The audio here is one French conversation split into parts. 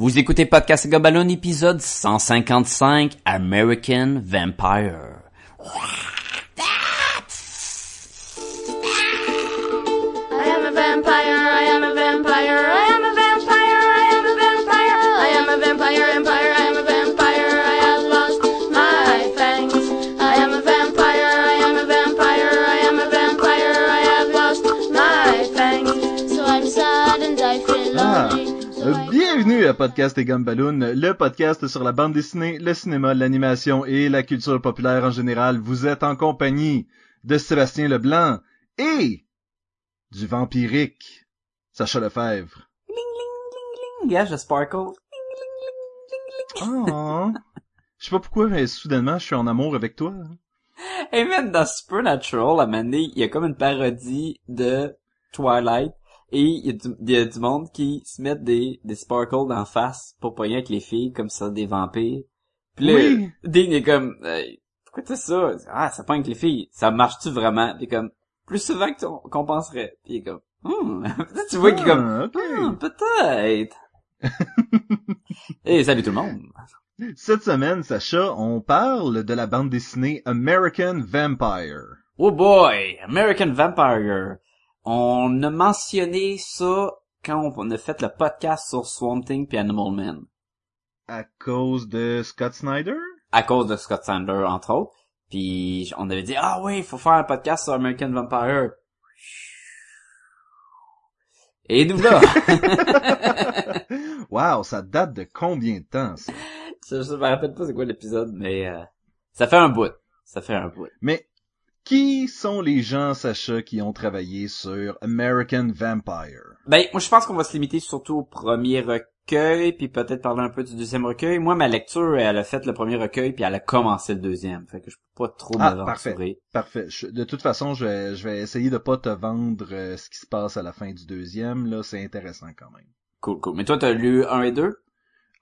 Vous écoutez Podcast Gobaloon épisode 155 American Vampire. I am a vampire, I am a vampire, bienvenue à Podcast et Gumballoon, le podcast sur la bande dessinée, le cinéma, l'animation et la culture populaire en général. Vous êtes en compagnie de Sébastien Leblanc et du vampirique Sacha Lefebvre. Yeah, je sparkle. Oh, je sais pas pourquoi, mais soudainement, je suis en amour avec toi. Hey man, dans Supernatural, à un moment donné, il y a comme une parodie de Twilight. Et il y, a du, il y a du monde qui se met des, des sparkles d'en face pour pogner avec les filles comme ça, des vampires. Puis là, Oui. Dean est comme, Hey, pourquoi t'as ça? Ah, ça pogne avec les filles. Ça marche-tu vraiment? Puis comme, plus souvent qu'on penserait. Puis il est comme, hmm. Tu vois qu'il est comme, Ah, ok. Hmm, peut-être. Et salut tout le monde. Cette semaine, Sacha, on parle de la bande dessinée American Vampire. Oh boy, American Vampire. On a mentionné ça quand on a fait le podcast sur Swamp Thing puis Animal Man. À cause de Scott Snyder? À cause de Scott Sander, entre autres. Puis on avait dit, ah oui, il faut faire un podcast sur American Vampire. Et nous là? wow, ça date de combien de temps, ça? je, je me rappelle pas c'est quoi l'épisode, mais euh, ça fait un bout. Ça fait un bout. Mais qui sont les gens, Sacha, qui ont travaillé sur American Vampire? Ben, moi, je pense qu'on va se limiter surtout au premier recueil, puis peut-être parler un peu du deuxième recueil. Moi, ma lecture, elle a fait le premier recueil, puis elle a commencé le deuxième. Fait que je peux pas trop Ah, m'aventurer. Parfait. Je- de toute façon, je vais, je vais essayer de pas te vendre euh, ce qui se passe à la fin du deuxième. Là, c'est intéressant quand même. Cool, cool. Mais toi, t'as lu un et deux?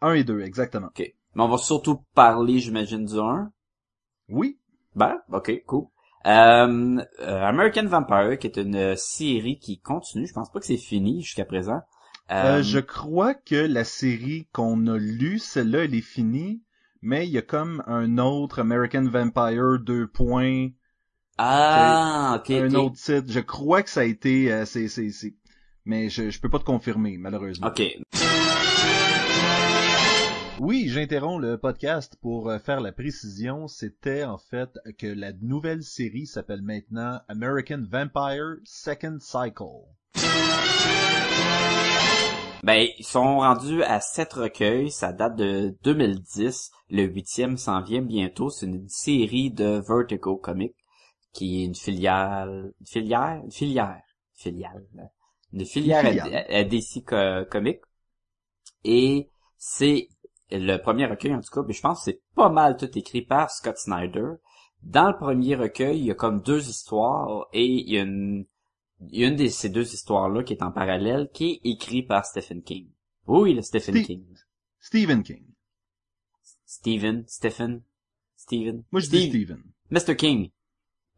Un et deux, exactement. OK. Mais on va surtout parler, j'imagine, du un? Oui. Ben, ok, cool. Euh, euh, American Vampire, qui est une série qui continue. Je pense pas que c'est fini jusqu'à présent. Euh, je crois que la série qu'on a lue, celle-là, elle est finie. Mais il y a comme un autre American Vampire deux points, Ah, ok, un autre titre. Je crois que ça a été, euh, c'est, c'est, c'est. Mais je, je peux pas te confirmer, malheureusement. Ok. Oui, j'interromps le podcast pour euh, faire la précision. C'était en fait que la nouvelle série s'appelle maintenant American Vampire Second Cycle. Ben, ils sont rendus à sept recueils. Ça date de 2010. Le huitième s'en vient bientôt. C'est une série de Vertigo Comics, qui est une filiale, une filière, une filière, filiale, une filière Une à, DC Co- Comics. Et c'est le premier recueil, en tout cas, mais je pense que c'est pas mal tout écrit par Scott Snyder. Dans le premier recueil, il y a comme deux histoires et il y a une, il y a une de ces deux histoires-là qui est en parallèle, qui est écrite par Stephen King. Oui, le Stephen Ste- King. Stephen King. Stephen, Stephen, Stephen. Moi je dis. Stephen. Mr. King.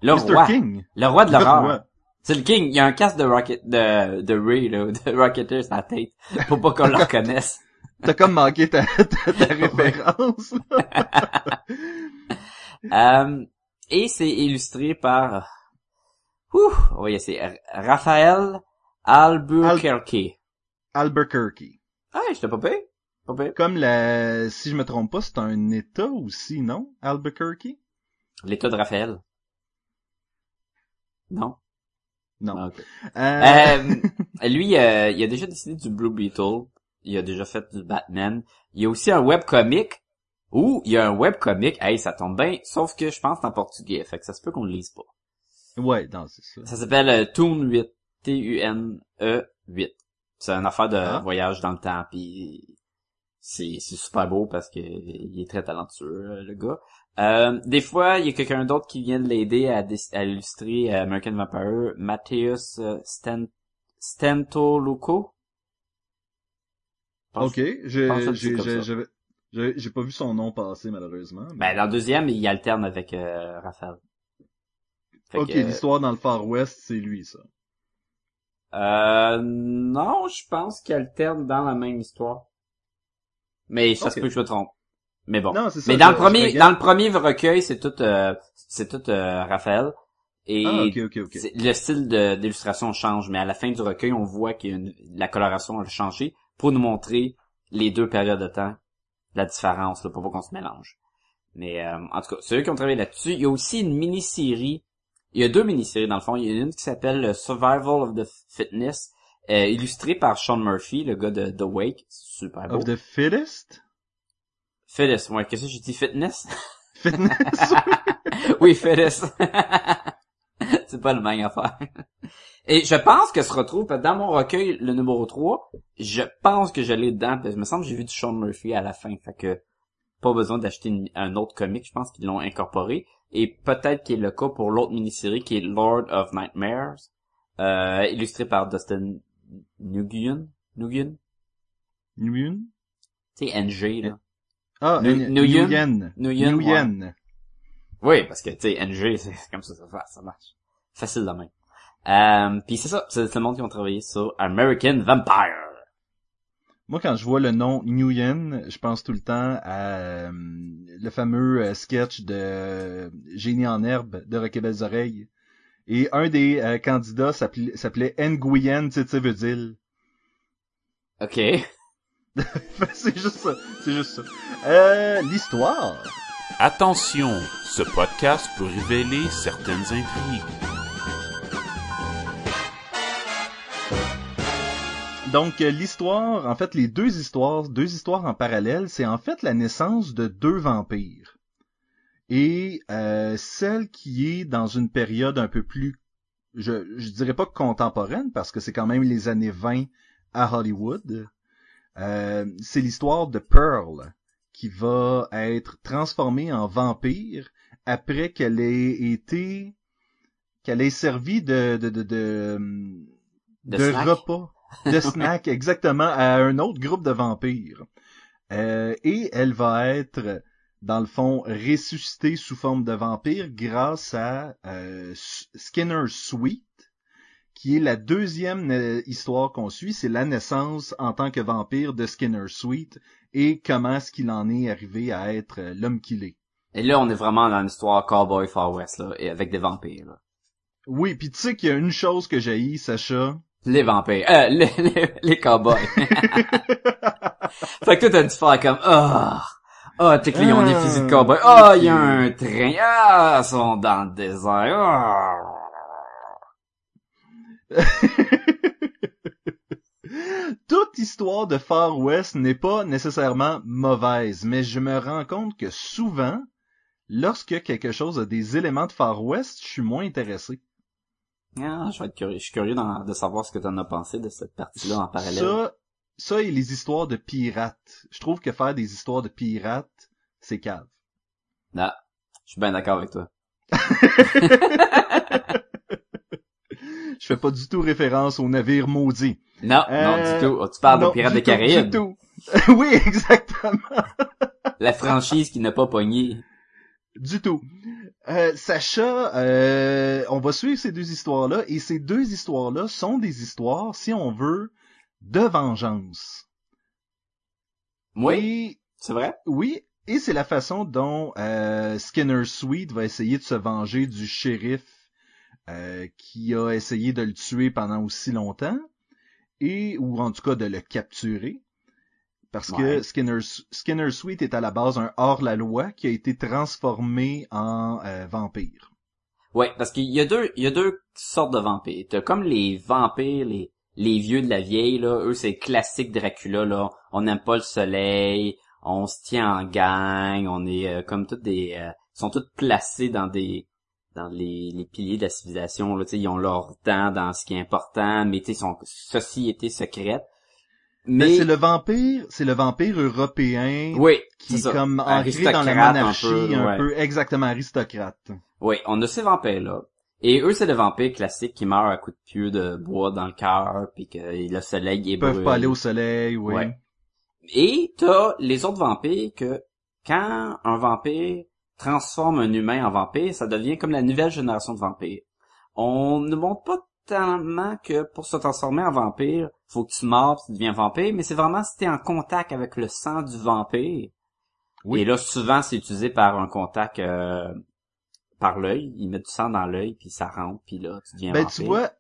Le Mr. roi. King. Le roi de l'horreur. C'est le King. Il y a un casque de Rocket, de, de Ray, là, de Rocketeer sur la tête. Pour pas qu'on le reconnaisse. T'as comme manqué ta, ta, ta référence. Euh, et c'est illustré par, ouh, oui, c'est Raphaël Albuquerque. Albuquerque. Ah, je t'ai pas payé? Pas payé. Comme la, si je me trompe pas, c'est un état aussi, non? Albuquerque? L'état de Raphaël. Non? Non. Ah, ok. Euh, Euh, lui, euh, il a déjà dessiné du Blue Beetle. Il a déjà fait du Batman. Il y a aussi un webcomic. Ou il y a un webcomic. Hey, ça tombe bien. Sauf que je pense que c'est en portugais. Fait que ça se peut qu'on le lise pas. ouais, non, c'est ça. Ça s'appelle euh, Toon 8. T-U-N-E 8. C'est une affaire de Ah. voyage dans le temps. Puis c'est c'est super beau parce que il est très talentueux, euh, le gars. Euh, des fois, il y a quelqu'un d'autre qui vient de l'aider à, à illustrer euh, American Vampire, Matthäus euh, Stan Stantoluco. Pense- Ok, j'ai, pas vu son nom passer, malheureusement. Ben, dans le deuxième, il alterne avec euh, Raphaël. Fait ok, que, euh, l'histoire dans le Far West, c'est lui, ça. Euh, non, je pense qu'il alterne dans la même histoire. Mais ça se peut que je me trompe. Mais bon. Non, c'est ça. Mais dans je- le premier, dans le premier recueil, c'est tout, euh, c'est tout euh, Raphaël. Et Ah, ok, ok, ok. c'est- le style d'illustration change, mais à la fin du recueil, on voit que la coloration a changé pour nous montrer les deux périodes de temps, la différence, là, pour pas qu'on se mélange. Mais euh, en tout cas, c'est eux qui ont travaillé là-dessus. Il y a aussi une mini-série. Il y a deux mini-séries dans le fond. Il y en a une qui s'appelle euh, Survival of the Fitness, euh, illustrée par Sean Murphy, le gars de The Wake. Super beau. Of the fittest? Fitness, ouais, qu'est-ce que j'ai dit? Fitness? Fitness? oui, Fitness. c'est pas le même affaire. Et je pense que se retrouve, dans mon recueil, le numéro 3, je pense que je l'ai dedans, parce que il me semble que j'ai vu du Sean Murphy à la fin, fait que pas besoin d'acheter un autre comic, je pense qu'ils l'ont incorporé. Et peut-être qu'il est le cas pour l'autre mini-série qui est Lord of Nightmares, euh, illustré par Dustin Nguyen. Nguyen? Nguyen? Sais, NG, là. Ah, Nguyen. Nguyen? Oui, parce que, tu sais, NG, c'est comme ça, ça marche. Facile de même. Euh, puis c'est ça, c'est le monde qui ont travaillé sur American Vampire. Moi, quand je vois le nom Nguyen, je pense tout le temps à euh, le fameux euh, sketch de euh, Génie en herbe de Rocket Belles Oreilles. Et un des euh, candidats s'appelait s'appelait Nguyen Titivedil. OK. c'est juste ça. C'est juste ça. Euh, l'histoire. Attention, ce podcast peut révéler certaines intrigues. Donc euh, l'histoire, en fait les deux histoires, deux histoires en parallèle, c'est en fait la naissance de deux vampires. Et euh, celle qui est dans une période un peu plus, je, je dirais pas contemporaine parce que c'est quand même les années 20 à Hollywood. euh, c'est l'histoire de Pearl qui va être transformée en vampire après qu'elle ait été, qu'elle ait servi de de de de, De repas de snack exactement à un autre groupe de vampires. Euh, et elle va être, dans le fond, ressuscitée sous forme de vampire grâce à euh, S- Skinner's Suite, qui est la deuxième histoire qu'on suit. C'est la naissance en tant que vampire de Skinner's Suite et comment est-ce qu'il en est arrivé à être euh, l'homme qu'il est. Et là, on est vraiment dans l'histoire Cowboy Far West, là, et avec des vampires, là. Oui, puis tu sais qu'il y a une chose que j'ai Sacha. Les vampires. Euh, les, les, les cowboys. fait que toi, t'as dû faire comme, ah, ah, tes clients ont des fusils de cowboy. Ah, il y a un train. Ah, ils sont dans le désert. Ah. Toute histoire de Far West n'est pas nécessairement mauvaise, mais je me rends compte que souvent, lorsque quelque chose a des éléments de Far West, je suis moins intéressé. Ah, je vais être curieux. Je suis curieux de savoir ce que t'en as pensé de cette partie-là en parallèle. Ça, ça et les histoires de pirates. Je trouve que faire des histoires de pirates, c'est cave. Ah, je suis bien d'accord avec toi. Je fais pas du tout référence au navire maudit. Non, Euh, non, du tout. Oh, tu parles Non, de Pirates des Caraïbes. du tout. oui, exactement. La franchise qui n'a pas pogné. Du tout. Euh, Sacha, euh, on va suivre ces deux histoires-là, et ces deux histoires-là sont des histoires, si on veut, de vengeance. Oui, c'est vrai. oui, et c'est la façon dont euh, Skinner Sweet va essayer de se venger du shérif euh, qui a essayé de le tuer pendant aussi longtemps, et ou en tout cas de le capturer. Parce que Ouais. Skinner, Skinner Sweet est à la base un hors-la-loi qui a été transformé en euh, vampire. Ouais, parce qu'il y a deux, il y a deux sortes de vampires. T'as comme les vampires, les, les vieux de la vieille, là. Eux, c'est classique Dracula, là. On n'aime pas le soleil, on se tient en gang, on est euh, comme toutes des, euh, ils sont tous placés dans des, dans les, les piliers de la civilisation, là. Tu sais, ils ont leur temps dans ce qui est important, mais tu sais, ils sont société secrète. Mais Mais, c'est le vampire, c'est le vampire européen oui, qui est ça. comme ancré dans la monarchie, un un peu, exactement aristocrate. Oui, on a ces vampires-là. Et eux, c'est des vampires classiques qui meurent à coups de pieu de bois dans le cœur, puis que le soleil est Ils peuvent brûle. pas aller au soleil, oui. Ouais. Et t'as les autres vampires que quand un vampire transforme un humain en vampire, ça devient comme la nouvelle génération de vampires. On ne montre pas tellement que pour se transformer en vampire, faut que tu mords, tu deviens vampire, mais c'est vraiment si t'es en contact avec le sang du vampire. Oui. Et là, souvent, c'est utilisé par un contact euh, par l'œil. Ils mettent du sang dans l'œil, puis ça rentre, puis là, tu deviens Ben vampire. tu vois,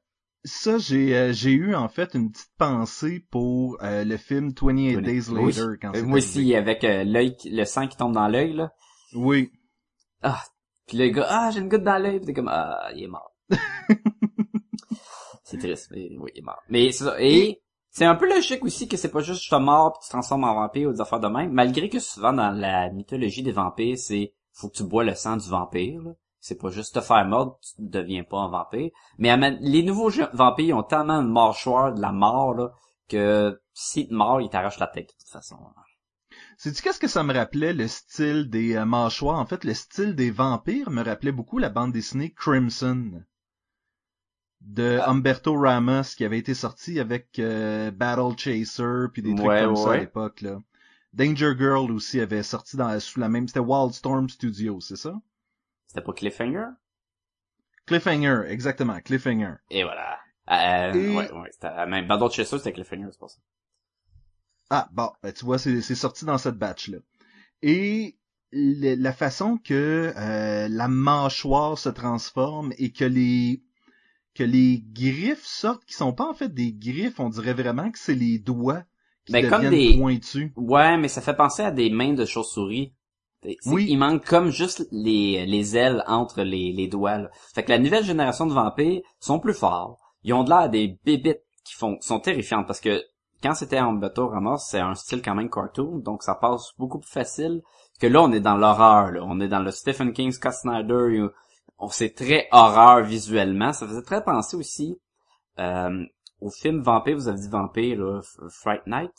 ça j'ai euh, j'ai eu en fait une petite pensée pour euh, le film 28 Days Oui. Later quand Euh, c'est Moi aussi, avec euh, l'œil, le sang qui tombe dans l'œil, là. Oui. Ah, puis le gars, ah, j'ai une goutte dans l'œil, puis t'es comme, ah, il est mort. c'est triste, mais oui, il est mort. Mais c'est ça. Et c'est un peu logique aussi que c'est pas juste je te mords puis tu te transformes en vampire ou des affaires de même, malgré que souvent dans la mythologie des vampires, c'est faut que tu bois le sang du vampire. là. C'est pas juste te faire mordre, tu ne deviens pas un vampire. Mais les nouveaux vampires ont tellement de mâchoire de la mort là, que si te mords, ils t'arrachent la tête de toute façon. Sais-tu qu'est-ce que ça me rappelait le style des euh, mâchoires? En fait, le style des vampires me rappelait beaucoup la bande dessinée Crimson de Ah. Humberto Ramos qui avait été sorti avec euh, Battle Chaser puis des trucs Ouais, comme ça à l'époque là. Danger Girl aussi avait sorti dans sous la même c'était Wildstorm Studios, c'est ça? C'était pas Cliffhanger? Cliffhanger, exactement, Cliffhanger. Et voilà. Euh, Et- ouais, ouais, c'était, même Battle Chaser, c'était Cliffhanger, c'est pour ça. Ah, bon, ben, tu vois, c'est c'est sorti dans cette batch-là. Et le- la façon que euh, la mâchoire se transforme et que les que les griffes sortent, qui sont pas en fait des griffes, on dirait vraiment que c'est les doigts qui Ben, comme des- pointus. Ouais, mais ça fait penser à des mains de chauve-souris. Oui. Il manque comme juste les, les ailes entre les, les doigts. là. Fait que la nouvelle génération de vampires sont plus forts. Ils ont de l'air des bébites qui font sont terrifiantes parce que quand c'était en bateau Ramos, c'est un style quand même cartoon, donc ça passe beaucoup plus facile que là on est dans l'horreur. là. On est dans le Stephen King, Scott Snyder. On c'est très horreur visuellement. Ça faisait très penser aussi euh, au film Vampire. Vous avez dit Vampire, là, Fright Night.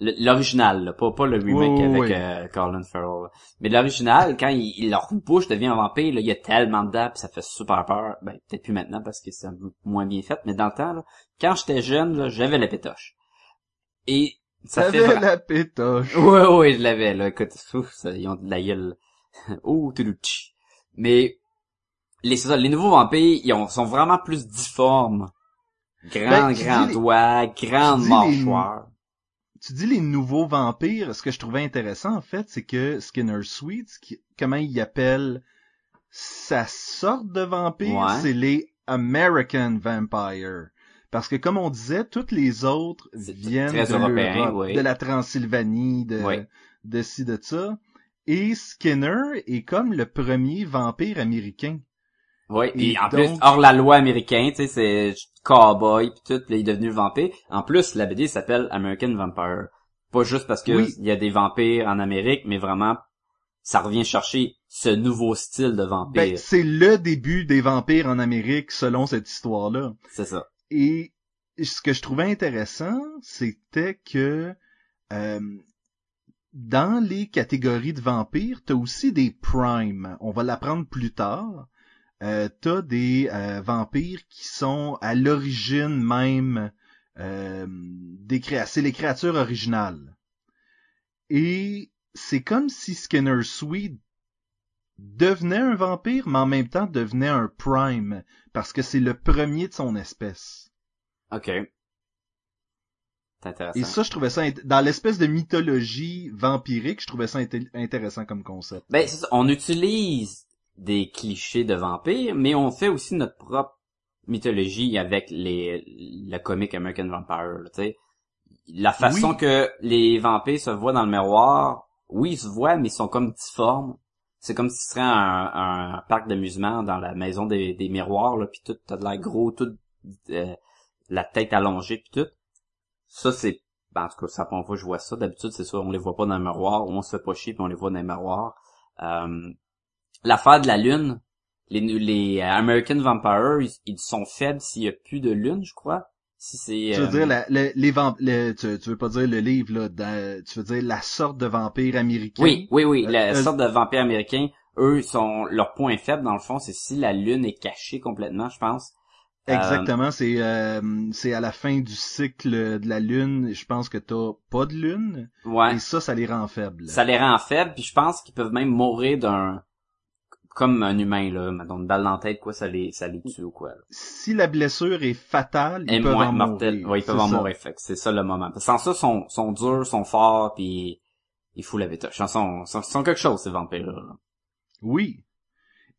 L'original, là, pas, pas le remake avec oui. euh, Colin Farrell. là. Mais l'original, quand il, il- leur bouche devient un vampire, là, il y a tellement de dents, pis ça fait super peur. Ben, peut-être plus maintenant parce que c'est un peu moins bien fait, mais dans le temps, là, quand j'étais jeune, là, j'avais la pétoche. Et ça fait... Vra- la pétoche. Ouais, ouais, je l'avais, là. Écoute, ouf, ça, ils ont de la gueule. Ouh, toulouchi. Mais, les, ça, les nouveaux vampires, ils ont, sont vraiment plus difformes. Grand, Ben, grand dis les- doigt, grande tu dis les- mâchoire. Tu dis les nouveaux vampires, ce que je trouvais intéressant en fait, c'est que Skinner Sweet, qui- comment il appelle sa sorte de vampire, Ouais. c'est les American Vampire. Parce que comme on disait, toutes les autres viennent de européen, l'Europe, oui. de la Transylvanie, de, Oui. de ci, de ça. Et Skinner est comme le premier vampire américain. Oui, puis Et en donc- plus, hors la loi américaine, tu sais, c'est cowboy pis tout, là, il est devenu vampire. En plus, la BD s'appelle American Vampire. Pas juste parce que Oui. il y a des vampires en Amérique, mais vraiment, ça revient chercher ce nouveau style de vampire. Ben, c'est le début des vampires en Amérique selon cette histoire-là. c'est ça. Et ce que je trouvais intéressant, c'était que euh, dans les catégories de vampires, t'as aussi des primes. On va l'apprendre plus tard. Euh, t'as des euh, vampires qui sont à l'origine même euh, des créa- c'est les créatures originales. Et c'est comme si Skinner Sweet devenait un vampire, mais en même temps devenait un prime, parce que c'est le premier de son espèce. OK. Intéressant. Et ça, je trouvais ça, dans l'espèce de mythologie vampirique, je trouvais ça inté- intéressant comme concept. Ben, ça. On utilise des clichés de vampires, mais on fait aussi notre propre mythologie avec les, le comic American Vampire, tu sais. La façon Oui. que les vampires se voient dans le miroir, oui, ils se voient, mais ils sont comme difformes. C'est comme si ce serait un, un parc d'amusement dans la maison des, des miroirs, là, pis tout, t'as de l'air gros, tout, euh, la tête allongée pis tout. Ça, c'est, ben, en tout cas, ça, voit, je vois ça. D'habitude, c'est ça, on les voit pas dans le miroir, ou on se fait pas chier puis on les voit dans le miroir. Euh, l'affaire de la lune, les, les euh, American Vampire, ils, ils sont faibles s'il y a plus de lune, je crois. Si c'est, Tu veux euh, dire, la, le- les vamp- le- tu, tu veux pas dire le livre, là, dans- tu veux dire la sorte de vampire américain? Oui, oui, oui. Euh, La euh, sorte de vampires américains, eux, sont leur point faible dans le fond, c'est si la lune est cachée complètement, je pense. Exactement, c'est euh, c'est à la fin du cycle de la lune, je pense que t'as pas de lune, ouais. et ça, ça les rend faibles. Ça les rend faibles, puis je pense qu'ils peuvent même mourir d'un comme un humain, là, mettons, une balle dans la tête, quoi, ça les, ça les tue ou quoi. là. Si la blessure est fatale, Et ils peuvent moins en mortel. mourir. Ouais, ils peuvent C'est en ça. mourir. C'est ça le moment. Sans ça, sont, sont durs, sont forts, puis ils foutent la vétoche. Ils sont, sont, sont quelque chose, ces vampires-là. là. Oui.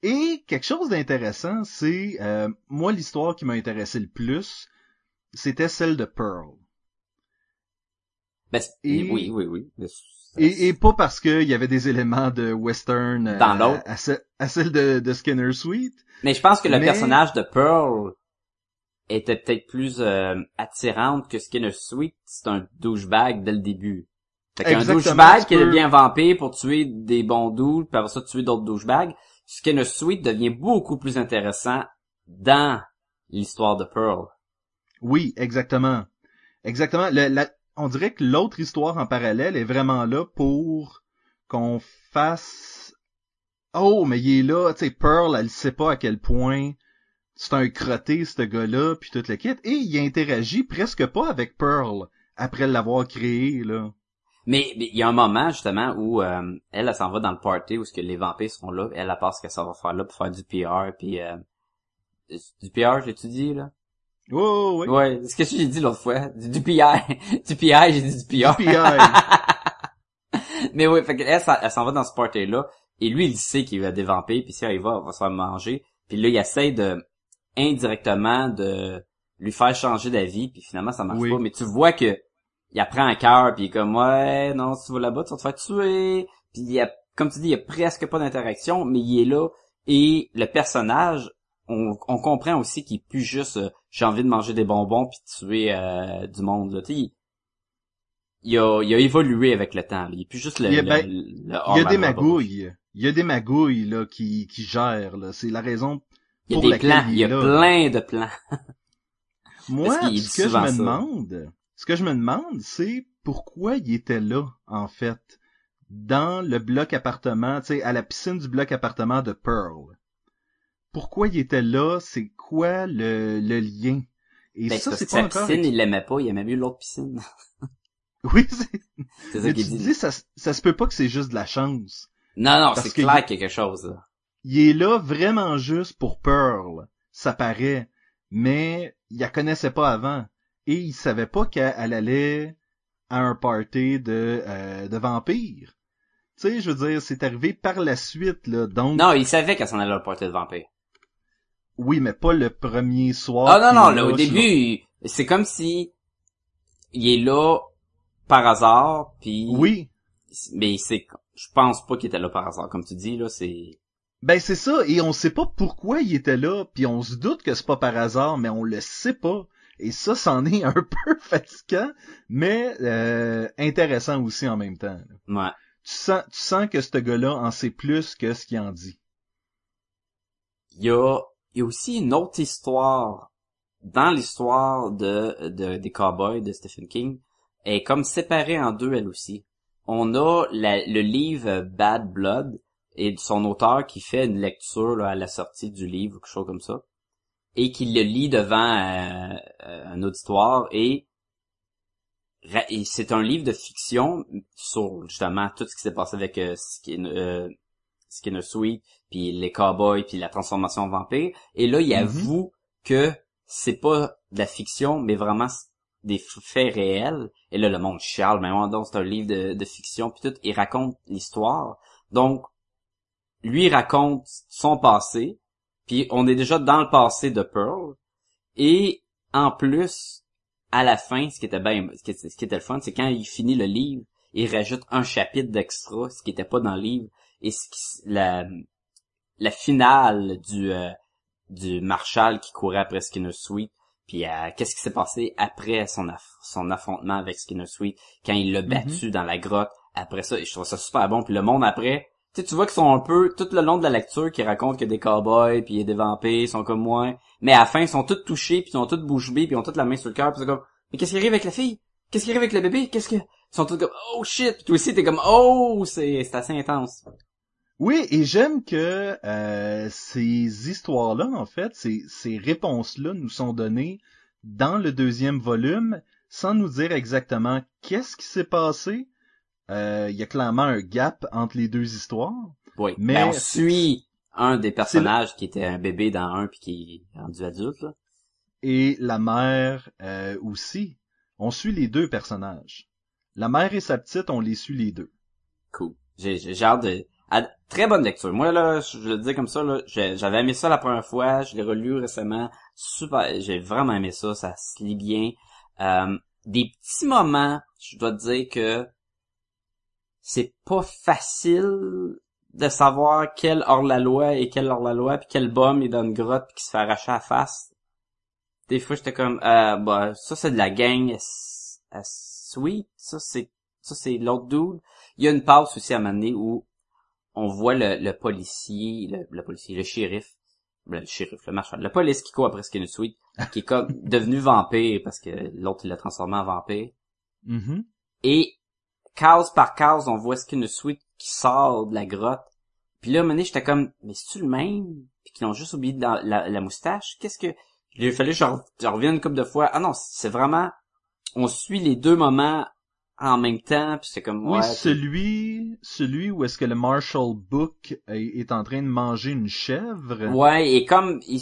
Et quelque chose d'intéressant, c'est euh, moi l'histoire qui m'a intéressé le plus, c'était celle de Pearl. Ben, Et- oui, oui, oui. Et, et pas parce qu'il y avait des éléments de western euh, Dans l'autre. à, ce- à celle de, de Skinner Sweet. Mais je pense que le Mais- personnage de Pearl était peut-être plus euh, attirante que Skinner Sweet. C'est un douchebag dès le début. Fait qu'un douchebag qui peux- devient vampire pour tuer des bons doules, puis après ça tuer d'autres douchebags. Skinner Sweet devient beaucoup plus intéressant dans l'histoire de Pearl. Oui, exactement. Exactement. Le- la- on dirait que l'autre histoire en parallèle est vraiment là pour qu'on fasse... Oh, mais il est là, tu sais, Pearl, elle sait pas à quel point c'est un crotté, ce gars-là, puis toute la kit. Et il interagit presque pas avec Pearl après l'avoir créé, là. Mais il y a un moment justement où euh, elle, elle s'en va dans le party où ce que les vampires sont là. Elle, elle pense qu'elle s'en va faire là pour faire du PR. Puis euh, du PR, j'ai tu dit là? Oh, oui. Ouais, c'est ce que j'ai dit l'autre fois. Du, du PR. du PR, j'ai dit du PR. PI. Mais oui, fait qu'elle, ça- elle s'en va dans ce party-là. Et lui, il sait qu'il va des vampires. Puis si y va, elle va se faire manger. Puis là, il essaie de, indirectement, de lui faire changer d'avis. Puis finalement, ça marche Oui. pas. Mais tu vois que il apprend un cœur. Puis il est comme, ouais, non, si tu vas là-bas, tu vas te faire tuer. Puis il y a, comme tu dis, il y a presque pas d'interaction. Mais il est là. Et le personnage, on, on comprend aussi qu'il est plus juste euh, j'ai envie de manger des bonbons puis de tuer euh, du monde là. Tu sais, il, il a, il a évolué avec le temps. là. Il est plus juste le, Il y a- le- ben, le Il y a des magouilles. Il y a des magouilles, là, qui, qui gèrent, là. C'est la raison Il y a pour des laquelle plans. il Il y a là. plein de plans. Moi, ce que je me ça. demande, ce que je me demande, c'est pourquoi il était là, en fait, dans le bloc appartement, tu sais, à la piscine du bloc appartement de Pearl. Pourquoi il était là? C'est quoi le, le lien? Et Ben, ça, c'est pas sa encore... piscine, il l'aimait pas. Il aimait mieux l'autre piscine. Oui, c'est... C'est ça qu'il dit. dis, ça, ça se peut pas que c'est juste de la chance. Non, non, c'est clair il- qu'il y a quelque chose. Là. Il est là vraiment juste pour Pearl. Ça paraît. Mais il la connaissait pas avant. Et il savait pas qu'elle allait à un party de, euh, de vampires. Tu sais, je veux dire, c'est arrivé par la suite, là. Donc, Non, il savait qu'elle s'en allait au party de vampire. oui, mais pas le premier soir. Ah non, non, est là, au là, début, c'est comme si il est là par hasard, puis... Oui. Mais c'est, je pense pas qu'il était là par hasard, comme tu dis, là, c'est... Ben, c'est ça. Et on sait pas pourquoi il était là. Puis on se doute que c'est pas par hasard, mais on le sait pas. Et ça, c'en est un peu fatigant, mais euh, intéressant aussi en même temps. là. Ouais. tu sens, tu sens que ce gars-là en sait plus que ce qu'il en dit. Il y a, il y a aussi une autre histoire dans l'histoire de, de des Cowboys de Stephen King. Elle est comme séparée en deux, elle aussi. On a la- le livre Bad Blood et son auteur qui fait une lecture là, à la sortie du livre, quelque chose comme ça, et qui le lit devant euh, euh, un auditoire et c'est un livre de fiction sur justement tout ce qui s'est passé avec euh, Skin, euh, Skinner Sweet, puis les cowboys, puis la transformation en vampire. Et là, il Mhm. avoue que c'est pas de la fiction, mais vraiment des faits réels. Et là, le monde chiale, mais ouais, donc c'est un livre de, fiction, puis tout. Il raconte l'histoire. Donc, lui raconte son passé, puis on est déjà dans le passé de Pearl. Et en plus, à la fin, ce qui était bien, ce qui était, ce le fun, c'est quand il finit le livre, il rajoute un chapitre d'extra, ce qui était pas dans le livre, et ce qui, la, la finale du, euh, du Marshall qui courait après Skinner Sweet, puis euh, qu'est-ce qui s'est passé après son, aff- son affrontement avec Skinner Sweet, quand il l'a battu dans la grotte, après ça, et je trouve ça super bon, puis le monde après, tu sais, tu vois qu'ils sont un peu, tout le long de la lecture, qui racontent que des cowboys, puis il y a des vampires, ils sont comme moi, mais à la fin, ils sont tous touchés, puis ils ont tous bouche bée, puis ils ont toute la main sur le cœur, puis c'est comme, mais qu'est-ce qui arrive avec la fille? Qu'est-ce qui arrive avec le bébé? Qu'est-ce que... Ils sont tous comme, oh shit! Puis toi aussi, t'es comme, oh! C'est c'est assez intense. Oui, et j'aime que euh, ces histoires-là, en fait, ces, ces réponses-là nous sont données dans le deuxième volume, sans nous dire exactement qu'est-ce qui s'est passé. Euh, Il y a clairement un gap entre les deux histoires. Oui. Mais- Mais on suit un des personnages qui était un bébé dans un puis qui est rendu adulte, là. Et la mère euh, aussi. On suit les deux personnages. La mère et sa petite, on les suit les deux. Cool. J'ai, j'ai j'ai hâte de... à- très bonne lecture. Moi, là, je le dis comme ça, là, j'avais aimé ça la première fois, je l'ai relu récemment. Super, j'ai vraiment aimé ça, ça se lit bien. Euh, des petits moments, je dois te dire que c'est pas facile de savoir quel hors-la-loi et quel hors-la-loi, puis quel bum est dans une grotte puis qui se fait arracher à la face. Des fois, j'étais comme, euh, bah, ça c'est de la gang Sweet, ça c'est, ça c'est l'autre dude. Il y a une passe aussi à donné où on voit le, le policier, le, le policier, le shérif, le shérif, le marchand, le police qui court après Sweet, qui est comme devenu vampire parce que l'autre il l'a transformé en vampire. Mhm. Et case par case, on voit Sweet qui sort de la grotte. Puis là, à un moment donné, j'étais comme, mais c'est-tu le même? Puis qu'ils ont juste oublié dans la, la moustache? Qu'est-ce que... Il a fallu que je revienne une couple de fois. Ah non, c'est vraiment... On suit les deux moments en même temps, puis c'est comme... Oui, ouais, celui, celui où est-ce que le Marshall Book est, en train de manger une chèvre. Ouais, et comme il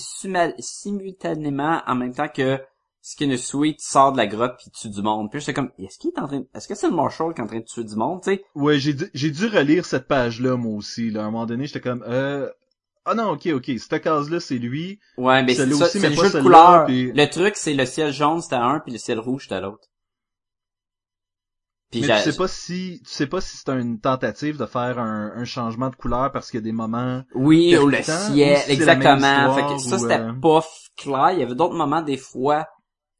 simultanément, en même temps que Skinner Sweet sort de la grotte puis tue du monde. Puis j'étais comme, est-ce qu'il est en train, de- est-ce que c'est le Marshall qui est en train de tuer du monde, tu sais? Ouais, j'ai dû, j'ai dû relire cette page-là, moi aussi, là. À un moment donné, j'étais comme, euh, ah non, ok, ok, cette case-là, c'est lui. Ouais, mais c'est ça, aussi, c'est mais le pas jeu de couleurs. Le truc, c'est le ciel jaune, c'était à un, puis le ciel rouge, c'était à l'autre. Puis mais tu sais pas si, tu sais pas si c'est une tentative de faire un, un changement de couleur parce qu'il y a des moments. Oui, ou le ciel, si exactement. Fait que ça, c'était euh, pas clair. Il y avait d'autres moments, des fois,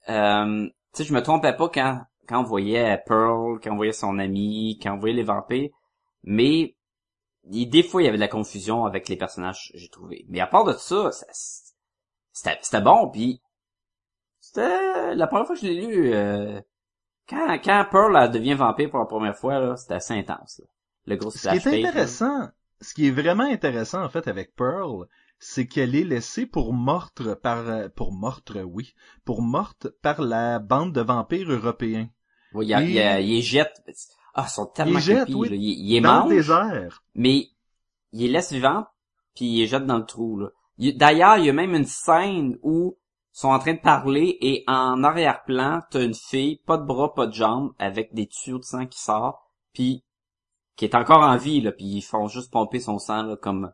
euh, tu sais, je me trompais pas quand, quand on voyait Pearl, quand on voyait son ami, quand on voyait les vampires. Mais, il- des fois, il y avait de la confusion avec les personnages, j'ai trouvé. Mais à part de ça, ça- c'était, c'était bon, puis c'était, la première fois que je l'ai lu, euh, quand, quand Pearl elle devient vampire pour la première fois, là, c'était assez intense, là. Le gros Ce qui est page, là. intéressant, ce qui est vraiment intéressant, en fait, avec Pearl, c'est qu'elle est laissée pour morte par, euh, pour morte, oui, pour morte par la bande de vampires européens. Oui, il, y a, il, jette. Ah, ils sont tellement Il jette, creepy, oui. Il, il est Dans mange, le désert. mais il les laisse vivants, puis il les jette dans le trou, là. Il- D'ailleurs, il y a même une scène où sont en train de parler et en arrière-plan, t'as une fille, pas de bras, pas de jambes, avec des tuyaux de sang qui sortent, puis qui est encore en vie, là, puis ils font juste pomper son sang, là, comme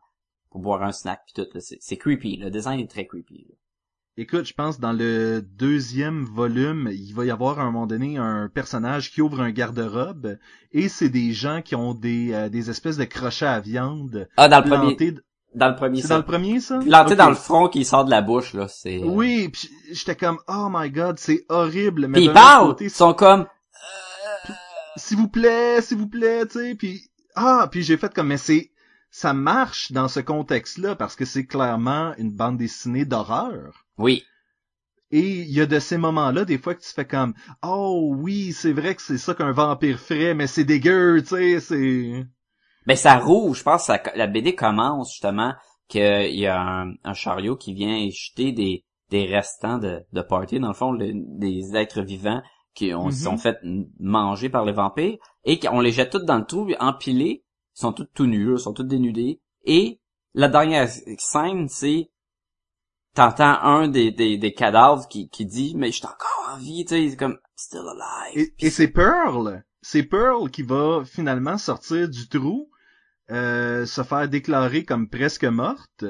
pour boire un snack, puis tout. C'est creepy, le design est très creepy, là. Écoute, je pense dans le deuxième volume, il va y avoir à un moment donné un personnage qui ouvre un garde-robe et c'est des gens qui ont des, euh, des espèces de crochets à viande Ah, dans le premier, dans le premier, C'est dans le premier, ça? Planté Ok. dans le front qui sort de la bouche, là, c'est... euh, Oui, puis j'étais comme, oh my god, c'est horrible. Mais Puis ils parlent, côté, ils sont comme... s'il vous plaît, s'il vous plaît, tu sais, puis ah, puis j'ai fait comme mais c'est ça marche dans ce contexte-là parce que c'est clairement une bande dessinée d'horreur. Oui, Et il y a de ces moments-là des fois que tu fais comme oh oui, c'est vrai que c'est ça qu'un vampire ferait mais c'est dégueu, tu sais, c'est Ben ça roule, je pense ça- la BD commence justement qu'il y a un, un chariot qui vient jeter des, des restants de, de party, dans le fond, le- des êtres vivants qui ont, sont fait manger par les vampires, et qu'on les jette tous dans le trou, empilés, ils sont tous tout nus, ils sont tous dénudés, et la dernière scène, c'est t'entends un des, des, des cadavres qui, qui dit « Mais je suis encore en vie », tu sais, c'est comme « Still alive ». et, et c'est Pearl, c'est Pearl qui va finalement sortir du trou, euh, se faire déclarer comme presque morte.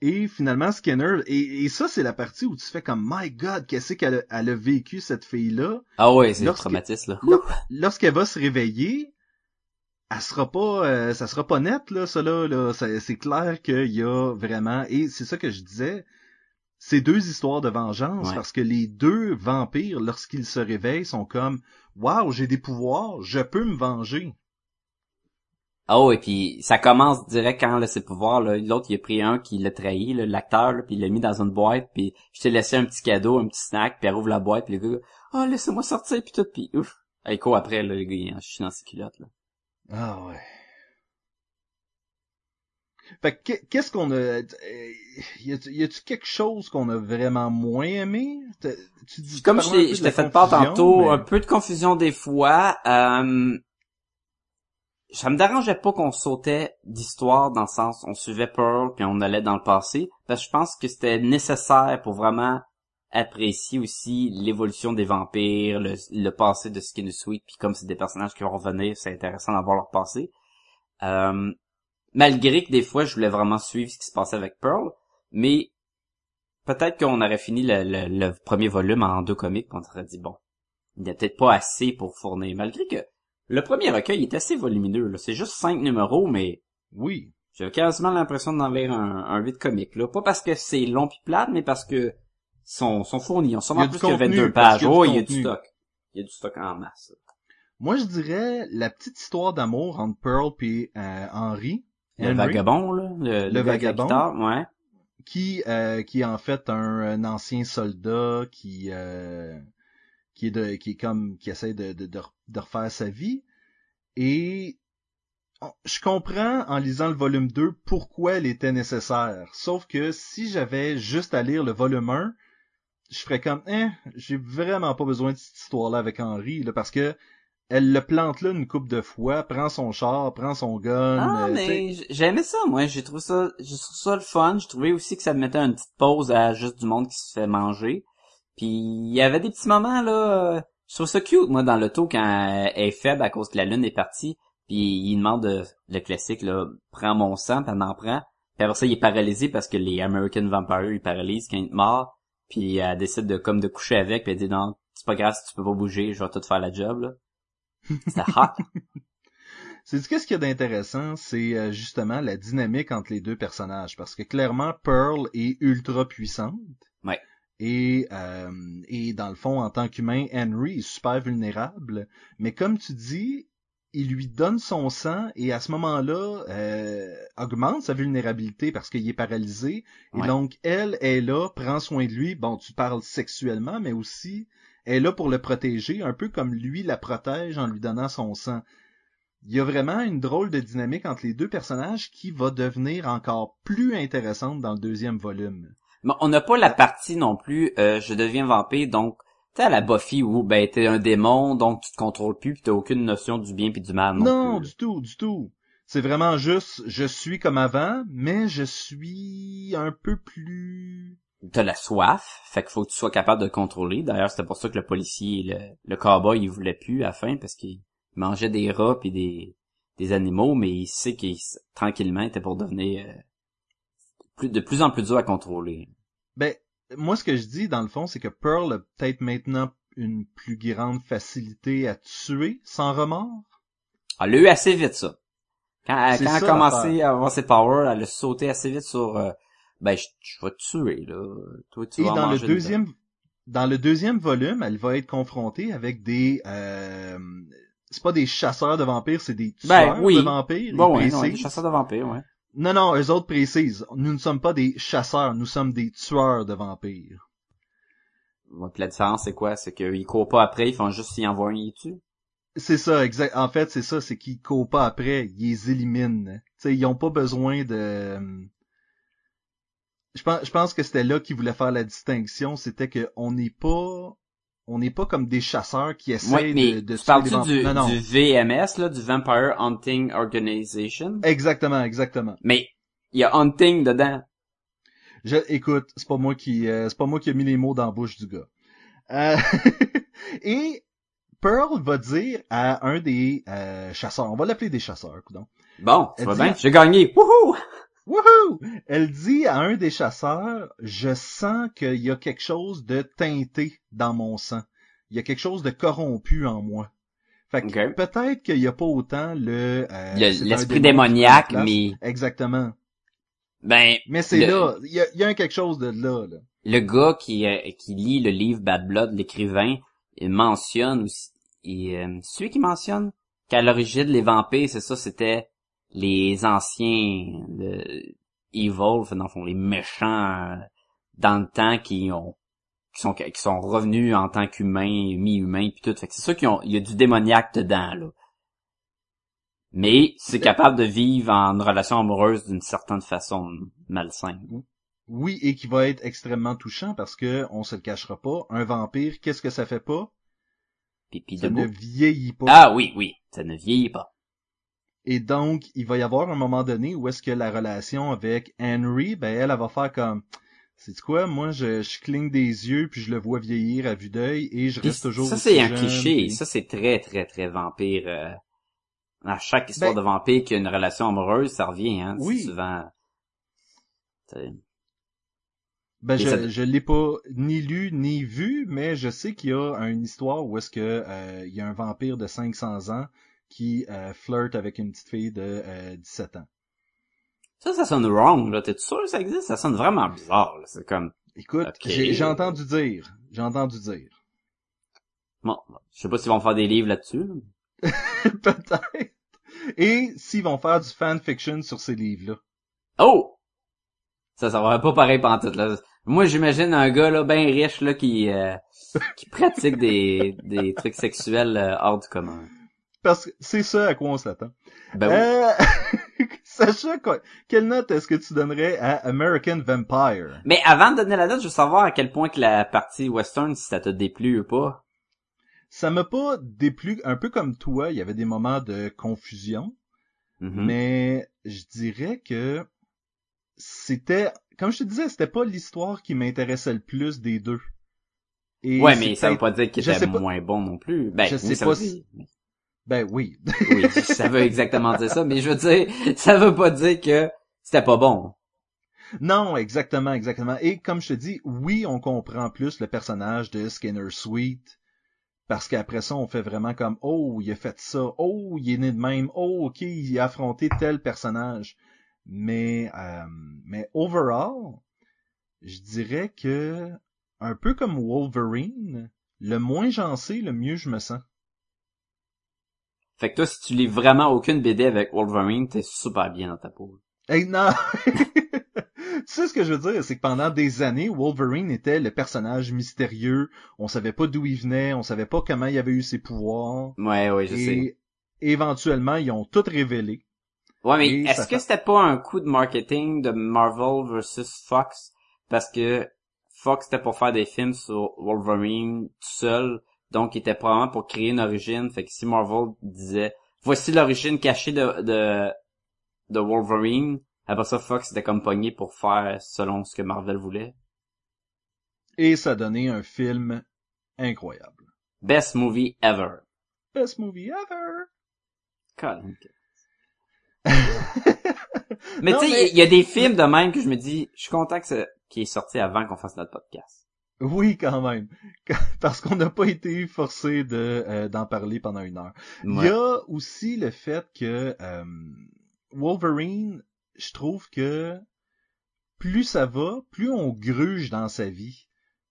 Et finalement, Skinner, et, et ça, c'est la partie où tu fais comme, my god, qu'est-ce qu'elle a, elle a vécu, cette fille-là? Ah ouais, c'est Lorsque- traumatisme, là. Lor- Lorsqu'elle va se réveiller, elle sera pas, euh, ça sera pas net, là, ça, là, là. C'est clair qu'il y a vraiment, et c'est ça que je disais, c'est deux histoires de vengeance, Ouais. parce que les deux vampires, lorsqu'ils se réveillent, sont comme, waouh, j'ai des pouvoirs, je peux me venger. Oh, et puis ça commence direct quand là, ses pouvoirs. là. L'autre, il a pris un qui l'a trahi, l'acteur, puis il l'a mis dans une boîte, puis je t'ai laissé un petit cadeau, un petit snack, puis elle ouvre la boîte, puis le gars, oh, laissez-moi sortir, puis tout, puis ouf. Court après, là, le gars, en chie dans ses culottes, là. Ah ouais. Fait que qu'est- qu'est-ce qu'on a... euh, Y a-tu quelque chose qu'on a vraiment moins aimé? Tu dis, Comme je t'ai fait part tantôt, mais- un peu de confusion des fois, euh, ça me dérangeait pas qu'on sautait d'histoire dans le sens on suivait Pearl puis on allait dans le passé parce que je pense que c'était nécessaire pour vraiment apprécier aussi l'évolution des vampires, le, le passé de Skin Sweet puis comme c'est des personnages qui vont revenir, c'est intéressant d'avoir leur passé. Euh, malgré que des fois je voulais vraiment suivre ce qui se passait avec Pearl, mais peut-être qu'on aurait fini le, le- le premier volume en deux comics, on aurait dit bon, il n'y a peut-être pas assez pour fournir, malgré que le premier recueil est assez volumineux, là. C'est juste cinq numéros, mais Oui. j'ai quasiment l'impression d'en lire un, un 8 comics, là. Pas parce que c'est long pis plate, mais parce que sont, sont fournis. Ils ont Il y sûrement a du plus que contenu, 22 parce pages. Oh, il y a du stock. Il y a du stock en masse. Moi, je dirais la petite histoire d'amour entre Pearl et euh, Henry. Le Henry, vagabond, là. Le, Le vagabond. guitare, ouais. qui euh, qui est en fait un, un ancien soldat qui euh, qui est de qui est comme qui essaie de de, de, de refaire sa vie et je comprends en lisant le volume 2 pourquoi elle était nécessaire sauf que si j'avais juste à lire le volume 1 je ferais comme eh j'ai vraiment pas besoin de cette histoire là avec Henry là parce que elle le plante là une coupe de fois, prend son char, prend son gun. Ah, euh, mais j'aimais ça, moi. J'ai trouvé ça, j'ai trouvé ça le fun. J'ai trouvé aussi que ça me mettait une petite pause à juste du monde qui se fait manger. Puis, il y avait des petits moments, là, euh, je trouve ça cute, moi, dans l'auto, quand elle est faible à cause que la lune est partie. Puis, il demande euh, le classique, là, prends mon sang, puis elle en prend. Puis après ça, il est paralysé parce que les American Vampires, ils paralysent quand il est mort. Puis, elle décide de, comme, de coucher avec, puis elle dit, non, c'est pas grave si tu peux pas bouger, je vais tout faire la job, là. C'était hot. C'est ce qu'est-ce qu'il y a d'intéressant, c'est euh, justement la dynamique entre les deux personnages, parce que clairement Pearl est ultra puissante. Ouais. Et, euh, et dans le fond, en tant qu'humain, Henry est super vulnérable. Mais comme tu dis, il lui donne son sang et à ce moment-là euh, augmente sa vulnérabilité parce qu'il est paralysé. Et donc elle est là, prend soin de lui. Bon, tu parles sexuellement, mais aussi est là pour le protéger, un peu comme lui la protège en lui donnant son sang. Il y a vraiment une drôle de dynamique entre les deux personnages qui va devenir encore plus intéressante dans le deuxième volume. Mais on n'a pas la partie non plus, euh, je deviens vampire, donc t'es à la Buffy où ben t'es un démon, donc tu te contrôles plus, puis t'as aucune notion du bien puis du mal non, Non, plus. du tout, du tout. C'est vraiment juste, je suis comme avant, mais je suis un peu plus... T'as la soif, fait qu'il faut que tu sois capable de le contrôler. D'ailleurs, c'était pour ça que le policier, le, le cowboy, il voulait plus à la fin, parce qu'il mangeait des rats puis des, des animaux, mais il sait qu'il tranquillement était pour devenir euh, plus, de plus en plus dur à contrôler. Ben, moi, ce que je dis, dans le fond, c'est que Pearl a peut-être maintenant une plus grande facilité à tuer sans remords. Elle a eu assez vite ça. Quand, elle- quand elle a commencé à avoir ses powers, elle a sauté assez vite sur euh, ben je, je vais te tuer là. Toi tu Et vas dans le dedans. deuxième, dans le deuxième volume, elle va être confrontée avec des, euh, c'est pas des chasseurs de vampires, c'est des tueurs Ben, oui. de vampires. Bon ouais, précisent. des chasseurs de vampires, ouais. Non, non, eux autres précisent. Nous ne sommes pas des chasseurs, nous sommes des tueurs de vampires. Ouais, puis la différence c'est quoi? C'est qu'ils courent pas après, ils font juste s'y envoyer un, ils tuent. C'est ça, exact. En fait, c'est ça, c'est qu'ils courent pas après, ils les éliminent. Tu sais, ils ont pas besoin de. Je pense, je pense que c'était là qu'ils voulaient faire la distinction, c'était que on n'est pas, on n'est pas comme des chasseurs qui essaient Ouais, mais de, de tu parles-tu vampires. du, Non, non. du VMS, là, du Vampire Hunting Organization? Exactement, exactement. Mais il y a hunting dedans. Je, écoute, c'est pas moi qui, euh, c'est pas moi qui ai mis les mots dans la bouche du gars. Euh, et Pearl va dire à un des euh, chasseurs, on va l'appeler des chasseurs, coudonc. Bon, ça va dit- bien, j'ai gagné. Wouhou! Wouhou! Elle dit à un des chasseurs, je sens qu'il y a quelque chose de teinté dans mon sang. Il y a quelque chose de corrompu en moi. Fait que peut-être qu'il n'y a pas autant le... euh, l'esprit démoniaque, mais Exactement. ben Mais c'est Le- là, il y a, il y a quelque chose de là, là. le gars qui euh, qui lit le livre Bad Blood, l'écrivain, il mentionne aussi, et, euh, celui qui mentionne qu'à l'origine les vampires, c'est ça, c'était les anciens le evil, dans le fond, les méchants dans le temps qui ont qui sont qui sont revenus en tant qu'humains, mi-humains puis tout. Fait que c'est sûr qu'il y a du démoniaque dedans là. Mais c'est capable de vivre en relation amoureuse d'une certaine façon malsaine. Oui, et qui va être extrêmement touchant parce que, on se le cachera pas, un vampire, qu'est-ce que ça fait pas? Puis Ça debout. ne vieillit pas. Ah oui, oui, ça ne vieillit pas. Et donc, il va y avoir un moment donné où est-ce que la relation avec Henry, ben elle, elle va faire comme, c'est quoi, moi je, je cligne des yeux puis je le vois vieillir à vue d'œil et je Puis reste toujours ça c'est un jeune, cliché, puis- ça c'est très très très vampire. euh, À chaque histoire Ben- de vampire qui a une relation amoureuse, ça revient, hein. Oui. Souvent. Ben, je, ça- je l'ai pas ni lu ni vu, mais je sais qu'il y a une histoire où est-ce que euh, il y a un vampire de 500 ans qui euh, flirte avec une petite fille de euh, 17 ans. Ça, ça sonne wrong, là. T'es sûr que ça existe? Ça sonne vraiment bizarre, là. C'est comme, Écoute, Ok. j'ai j'ai entendu dire, j'ai entendu dire. bon, je sais pas s'ils vont faire des livres là-dessus, là. Peut-être. Et s'ils vont faire du fanfiction sur ces livres-là. Oh! Ça, ça va pas pareil pantoute, là. Moi, j'imagine un gars, là, ben riche, là, qui, euh, qui pratique des, des trucs sexuels euh, hors du commun. Parce que c'est ça à quoi on s'attend. Ben oui. Euh, Sacha, quoi- quelle note est-ce que tu donnerais à American Vampire? Mais avant de donner la note, je veux savoir à quel point que la partie western, si ça t'a déplu ou pas. Ça m'a pas déplu, un peu comme toi, il y avait des moments de confusion, Mhm. mais je dirais que c'était, comme je te disais, c'était pas l'histoire qui m'intéressait le plus des deux. Et ouais, mais ça veut pas dire qu'il était moins bon non plus. Ben, Je sais pas si- Ben oui. Oui, ça veut exactement dire ça, mais je veux dire, ça veut pas dire que c'était pas bon. non, exactement, exactement. Et comme je te dis, oui, on comprend plus le personnage de Skinner Sweet, parce qu'après ça, on fait vraiment comme, oh, il a fait ça, oh, il est né de même, oh, ok, il a affronté tel personnage. Mais, euh, mais overall, je dirais que, un peu comme Wolverine, le moins j'en sais, le mieux je me sens. Fait que toi, si tu lis vraiment aucune BD avec Wolverine, t'es super bien dans ta peau. Hey, non! tu sais ce que je veux dire, c'est que pendant des années, Wolverine était le personnage mystérieux. On savait pas d'où il venait, on savait pas comment il avait eu ses pouvoirs. Ouais, ouais, je sais. Et éventuellement, ils ont tout révélé. Ouais, mais est-ce que c'était pas un coup de marketing de Marvel versus Fox? Parce que Fox c'était pour faire des films sur Wolverine tout seul, donc il était probablement pour créer une origine. Fait que si Marvel disait voici l'origine cachée de, de de Wolverine, après ça Fox était comme pogné pour faire selon ce que Marvel voulait. Et ça a donné un film incroyable. Best movie ever. Best movie ever! Colin. Mais tu sais, mais- il y a des films de même que je me dis, je suis content que ça, qu'il est sorti avant qu'on fasse notre podcast. Oui, quand même. Parce qu'on n'a pas été forcé de euh, d'en parler pendant une heure. Il y a aussi le fait que euh, Wolverine, je trouve que plus ça va, plus on gruge dans sa vie,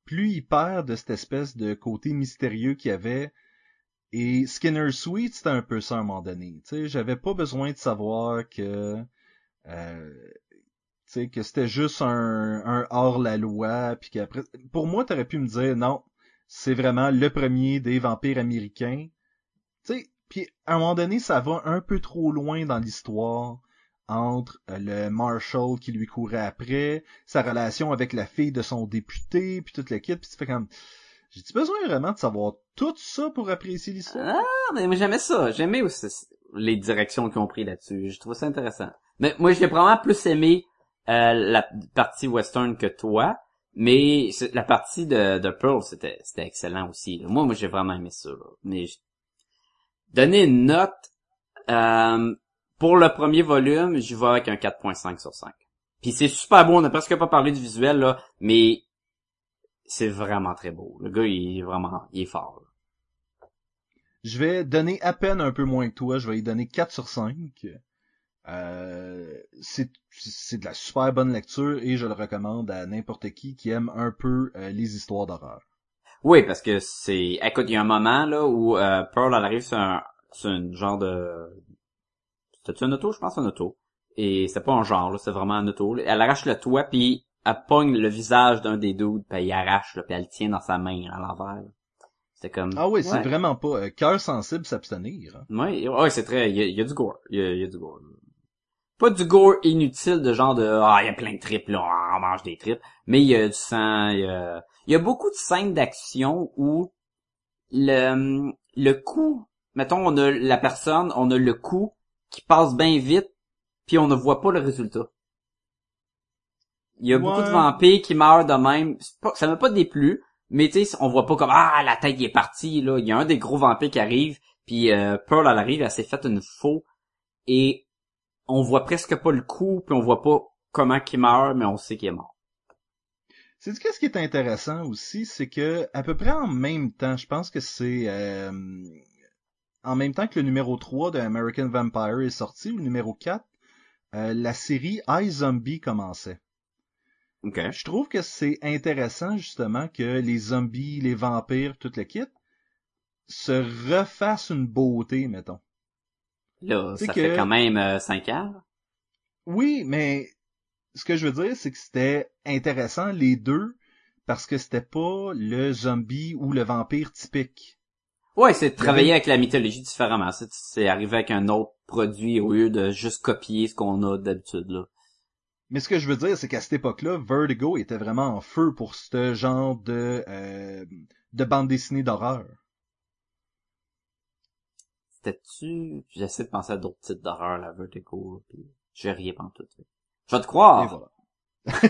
plus il perd de cette espèce de côté mystérieux qu'il avait. Et Skinner Sweet, c'était un peu ça à un moment donné. Tu sais, j'avais pas besoin de savoir que euh, sais, que c'était juste un, un hors-la-loi, puis qu'après... Pour moi, t'aurais pu me dire, non, c'est vraiment le premier des vampires américains. Tu sais, puis à un moment donné, ça va un peu trop loin dans l'histoire entre euh, le Marshall qui lui courait après, sa relation avec la fille de son député, puis toute la kit, puis tu fais comme... J'ai-tu besoin vraiment de savoir tout ça pour apprécier l'histoire? Ah, mais j'aimais ça. J'aimais aussi les directions qu'ils ont pris là-dessus. Je trouve ça intéressant. Mais moi, j'ai probablement plus aimé euh, la partie western que toi. Mais la partie de, de Pearl, c'était excellent aussi. là. Moi, moi, j'ai vraiment aimé ça. là. Mais je- donner une note euh, pour le premier volume, j'y vais avec un 4.5 sur 5. Puis c'est super beau. On a presque pas parlé du visuel là, mais c'est vraiment très beau. Le gars, il est vraiment, il est fort. là. Je vais donner à peine un peu moins que toi, je vais y donner 4 sur 5. Euh, c'est c'est de la super bonne lecture et je le recommande à n'importe qui qui aime un peu euh, les histoires d'horreur. Oui, parce que c'est... Écoute, il y a un moment là où euh, Pearl, elle arrive sur un, sur une genre de... C'était-tu un auto? Je pense un auto. Et c'est pas un genre, là, c'est vraiment un auto. Elle arrache le toit, puis elle pogne le visage d'un des dudes, puis elle arrache, là, puis elle le tient dans sa main à l'envers. C'est comme... Ah oui, c'est vraiment pas euh, cœur sensible s'abstenir. hein. Ouais, ouais, c'est très... Il y, a, il y a du gore. Il y a, il y a du gore. Pas du gore inutile de genre de... Ah, il y a plein de tripes, là, on mange des tripes. Mais il y a du sang, il y a... Il y a beaucoup de scènes d'action où le, le coup... Mettons, on a la personne, on a le coup qui passe bien vite, puis on ne voit pas le résultat. Il y a beaucoup de vampires qui meurent de même. Pas- ça m'a pas déplu, mais tu sais, on voit pas comme ah la tête est partie là. Il y a un des gros vampires qui arrive, puis euh, Pearl elle arrive, elle s'est faite une faux et on voit presque pas le coup, puis on voit pas comment qu'il meurt, mais on sait qu'il est mort. C'est qu'est-ce qui est intéressant aussi, c'est que à peu près en même temps, je pense que c'est euh, en même temps que le numéro 3 de American Vampire est sorti, ou le numéro 4, euh, la série iZombie commençait. Ok. Je trouve que c'est intéressant justement que les zombies, les vampires, tout le kit se refassent une beauté, mettons. Là, ça que- fait quand même euh, cinq ans. Oui, mais ce que je veux dire, c'est que c'était intéressant les deux parce que c'était pas le zombie ou le vampire typique. Ouais, c'est de travailler avec la mythologie différemment. C'est, c'est arriver avec un autre produit au lieu de juste copier ce qu'on a d'habitude là. Mais ce que je veux dire, c'est qu'à cette époque-là, Vertigo était vraiment en feu pour ce genre de euh, de bande dessinée d'horreur. C'était-tu... J'essaie de penser à d'autres titres d'horreur, la Vertigo, puis je riais pas en tout. Je vais te Et croire. voilà.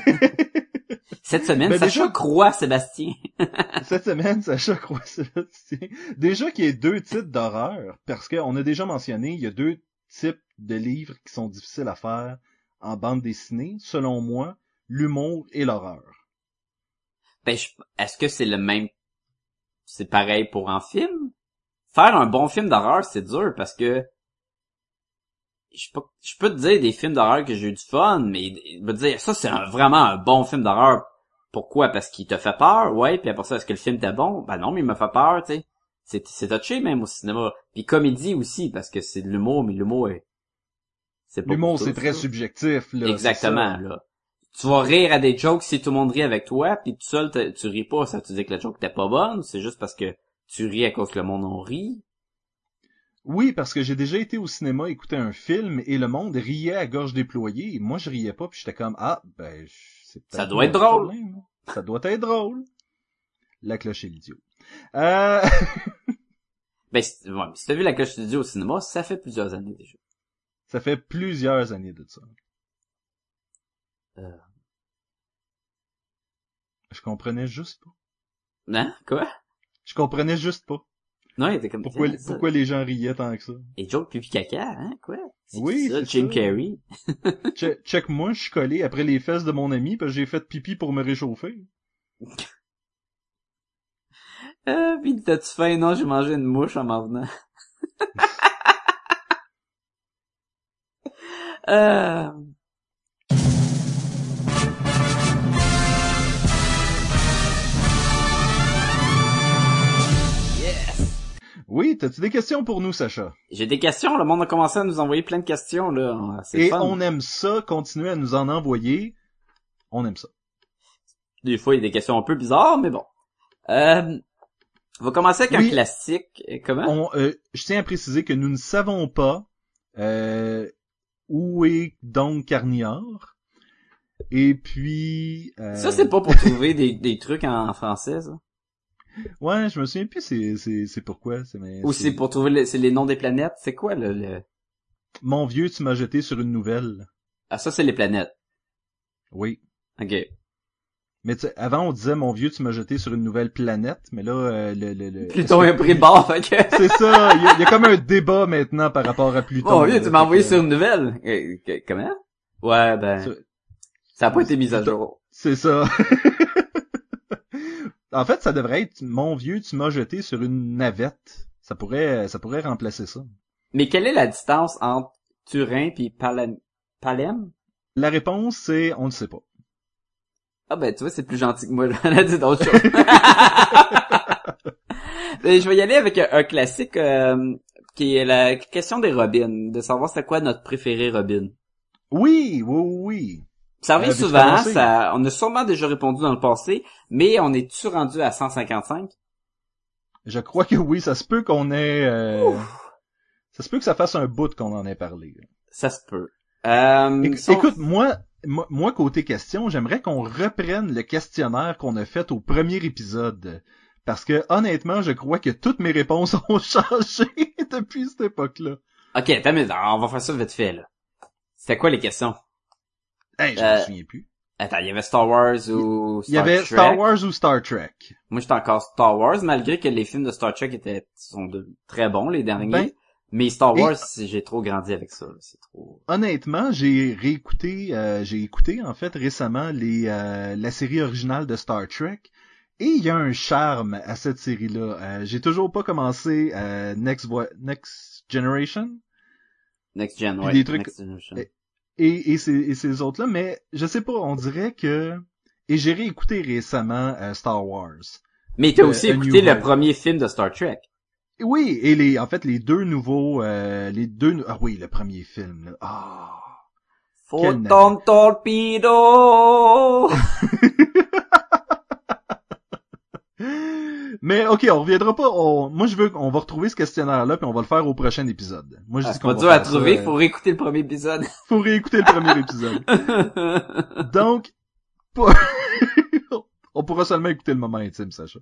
Cette semaine, Ben, Sacha déjà- croit Sébastien. Cette semaine, Sacha croit Sébastien. Déjà qu'il y a deux types d'horreur, parce qu'on a déjà mentionné, il y a deux types de livres qui sont difficiles à faire en bande dessinée, selon moi, l'humour et l'horreur. Ben, je- est-ce que c'est le même... C'est pareil pour un film? Faire un bon film d'horreur, c'est dur parce que... Je peux, je peux te dire des films d'horreur que j'ai eu du fun, mais te dire, ça c'est un- vraiment un bon film d'horreur. Pourquoi? Parce qu'il te fait peur, ouais, puis après ça, est-ce que le film était bon? Ben non, mais il me fait peur, tu sais. C'est, c'est touché même au cinéma. Puis comédie aussi, parce que c'est de l'humour, mais l'humour est... C'est pas L'humour, c'est très ça. subjectif, là. Exactement, là. Tu vas rire à des jokes si tout le monde rit avec toi, puis tout seul, tu ris pas, ça te dit que la joke était pas bonne, c'est juste parce que tu ris à cause que le monde en rit? Oui, parce que j'ai déjà été au cinéma écouter un film et le monde riait à gorge déployée. Et moi, je riais pas, puis j'étais comme, ah, ben, c'est Ça doit être drôle. problème. Ça doit être drôle. La cloche et l'idiot. Euh... Ben, si, ouais, si t'as vu la cloche studio au cinéma, ça fait plusieurs années déjà. ça fait plusieurs années de ça. Euh. Je comprenais juste pas. Hein? Quoi? Je comprenais juste pas. Non, il était comme Pourquoi, ça. pourquoi les gens riaient tant que ça? Et joke pipi caca, hein? Quoi? Oui, ça, c'est Jim. Carrey? Che- check moi, je suis collé après les fesses de mon ami parce que j'ai fait pipi pour me réchauffer. Euh, pis t'as-tu faim? Non, j'ai mangé une mouche en m'en venant. euh... Oui, t'as-tu des questions pour nous, Sacha? J'ai des questions, le monde a commencé à nous envoyer plein de questions, là. C'est Et fun. on aime ça, continuez à nous en envoyer. On aime ça. Des fois, il y a des questions un peu bizarres, mais bon. Euh, on va commencer avec Oui. un classique. Comment? On, euh, je tiens à préciser que nous ne savons pas euh, où est donc Carniard. Et puis... euh, Ça, c'est pas pour trouver des, des trucs en, en français, ça? Ouais, je me souviens plus c'est, c'est, c'est pourquoi. C'est, mais Ou c'est pour trouver les, c'est les noms des planètes? C'est quoi, le, le... Mon vieux, tu m'as jeté sur une nouvelle. Ah, ça, c'est les planètes. Oui. OK. Mais tu avant, on disait, mon vieux, tu m'as jeté sur une nouvelle planète. Mais là, euh, le... le, le... Pluton a pris bord, fait que... C'est ça, il y, y a comme un débat maintenant par rapport à Pluton. Oui, là, tu m'as envoyé que- sur une nouvelle. Euh, comment? Ouais, ben... Ça- Ça a pas été mis à jour. C'est ça. en fait, ça devrait être mon vieux, tu m'as jeté sur une navette. Ça pourrait, ça pourrait remplacer ça. Mais quelle est la distance entre Turin puis Palem? Palem? La réponse, c'est, on ne sait pas. Ah ben, tu vois, c'est plus gentil que moi. J'en ai dit d'autres choses. Mais je vais y aller avec un, un classique euh, qui est la question des Robins, de savoir c'est quoi notre préféré Robin. Oui, oui, oui. Ça Euh, souvent, ça, on a sûrement déjà répondu dans le passé, mais on est-tu rendu à 155? Je crois que oui, ça se peut qu'on ait, euh, ça se peut que ça fasse un bout qu'on en ait parlé. Ça se peut. Euh, Éc- Écoute, moi, moi, côté question, j'aimerais qu'on reprenne le questionnaire qu'on a fait au premier épisode. Parce que, honnêtement, je crois que toutes mes réponses ont changé depuis cette époque-là. Ok, mais on va faire ça vite fait, là. C'était quoi les questions? Hey, je Euh, me souviens plus. Attends, il y avait Star Wars ou Star Il y avait Trek. Star Wars ou Star Trek? Moi, j'étais encore Star Wars, malgré que les films de Star Trek étaient, sont de, très bons, les derniers. Ben, mais Star Wars, j'ai trop grandi avec ça. C'est trop... Honnêtement, j'ai réécouté, euh, j'ai écouté en fait récemment les euh, la série originale de Star Trek et il y a un charme à cette série-là. Euh, j'ai toujours pas commencé euh, Next Next Generation Next Gen, ouais. des trucs- Next Generation. Et, et, ces, et ces autres-là, mais je sais pas, on dirait que et j'ai réécouté récemment euh, Star Wars. Mais t'as euh, aussi écouté le premier film de Star Trek. Oui, et les en fait les deux nouveaux euh, les deux ah oui, le premier film. Ah. Photon Torpedo! Mais ok, on reviendra pas. on- Moi, je veux qu'on va retrouver ce questionnaire-là, puis on va le faire au prochain épisode. Moi, je Ah, dis qu'on pas va dur à ça, trouver, euh, faut réécouter le premier épisode. faut réécouter le premier épisode. Donc, pas- on pourra seulement écouter le moment intime, Sacha.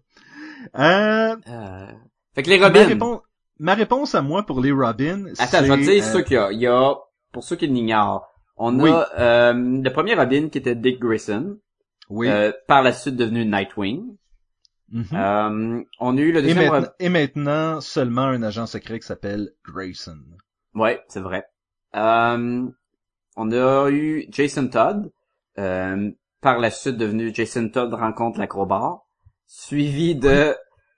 Euh, Euh, Fait que les ma, Robins. réponse, ma réponse à moi pour les Robins, Attends, je vais te dire euh, ce qu'il y a. Il y a, pour ceux qui l'ignorent, on Oui. a euh, le premier Robin qui était Dick Grayson, Oui. euh, par la suite devenu Nightwing. Mhm. Euh, on a eu le et, deuxième maintenant, et maintenant, seulement un agent secret qui s'appelle Grayson. Ouais, c'est vrai. Euh, on a eu Jason Todd, euh, par la suite devenu Jason Todd rencontre l'acrobat, suivi de,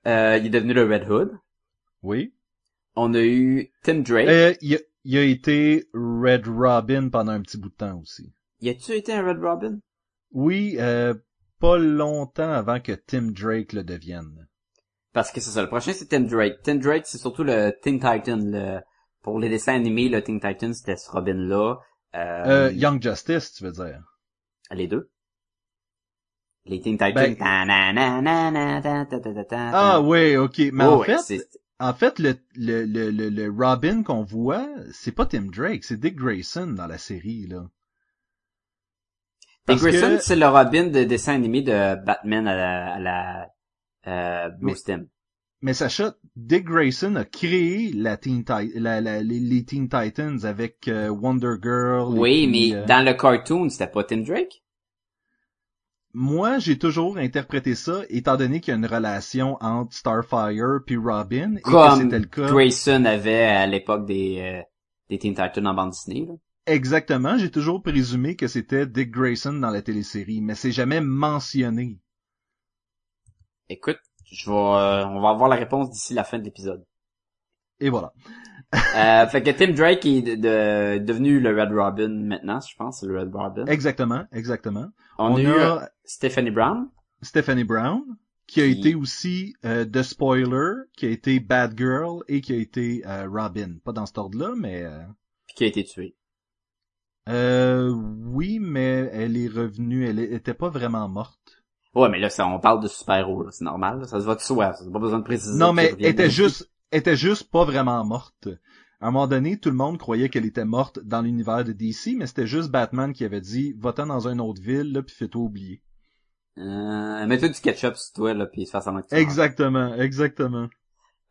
euh, il est devenu le Red Hood. Oui. On a eu Tim Drake. Euh, il, a, il a été Red Robin pendant un petit bout de temps aussi. Y a-tu été un Red Robin? Oui, euh, pas longtemps avant que Tim Drake le devienne. Parce que c'est ça, le prochain c'est Tim Drake. Tim Drake, c'est surtout le Teen Titan. Le... Pour les dessins animés, le Teen Titan, c'était ce Robin-là. Euh, Euh, Young Justice, tu veux dire? Les deux. Les Teen Titans. Ben-. Ah oui, ok. Mais Oh, en fait, en fait, le, le, le, le Robin qu'on voit, c'est pas Tim Drake, c'est Dick Grayson dans la série, là. Dick Parce Grayson, que- c'est le Robin de dessin animé de Batman à la, à la euh, Timm. Mais Sacha, Dick Grayson a créé la Teen Ti- la, la- les, les Teen Titans avec euh, Wonder Girl. Oui, puis, mais euh, dans le cartoon, c'était pas Tim Drake? Moi, j'ai toujours interprété ça, étant donné qu'il y a une relation entre Starfire puis Robin, et que Comme c'était le cas. Grayson avait à l'époque des, euh, des Teen Titans en bande dessinée. Là. Exactement, j'ai toujours présumé que c'était Dick Grayson dans la télésérie, mais c'est jamais mentionné. Écoute, je vais, euh, on va avoir la réponse d'ici la fin de l'épisode. Et voilà. euh, fait que Tim Drake est de- de- devenu le Red Robin maintenant, je pense, c'est le Red Robin. Exactement, exactement. On, On a eu a Stephanie Brown. Stephanie Brown, qui a Qui- été aussi euh, The Spoiler, qui a été Bad Girl et qui a été euh, Robin. Pas dans cet ordre-là, mais... Euh, puis qui a été tué. Euh, oui, mais elle est revenue, elle était pas vraiment morte. Ouais, mais là, ça, on parle de super-héros, là, c'est normal, là, ça se va de soi, ça n'a pas besoin de préciser. Non, mais elle était juste, elle était juste pas vraiment morte. À un moment donné, tout le monde croyait qu'elle était morte dans l'univers de DC, mais c'était juste Batman qui avait dit, va-t'en dans une autre ville, là, puis fais-toi oublier. Euh, mets-toi du ketchup sur toi, là, puis tu meurs. Exactement, exactement.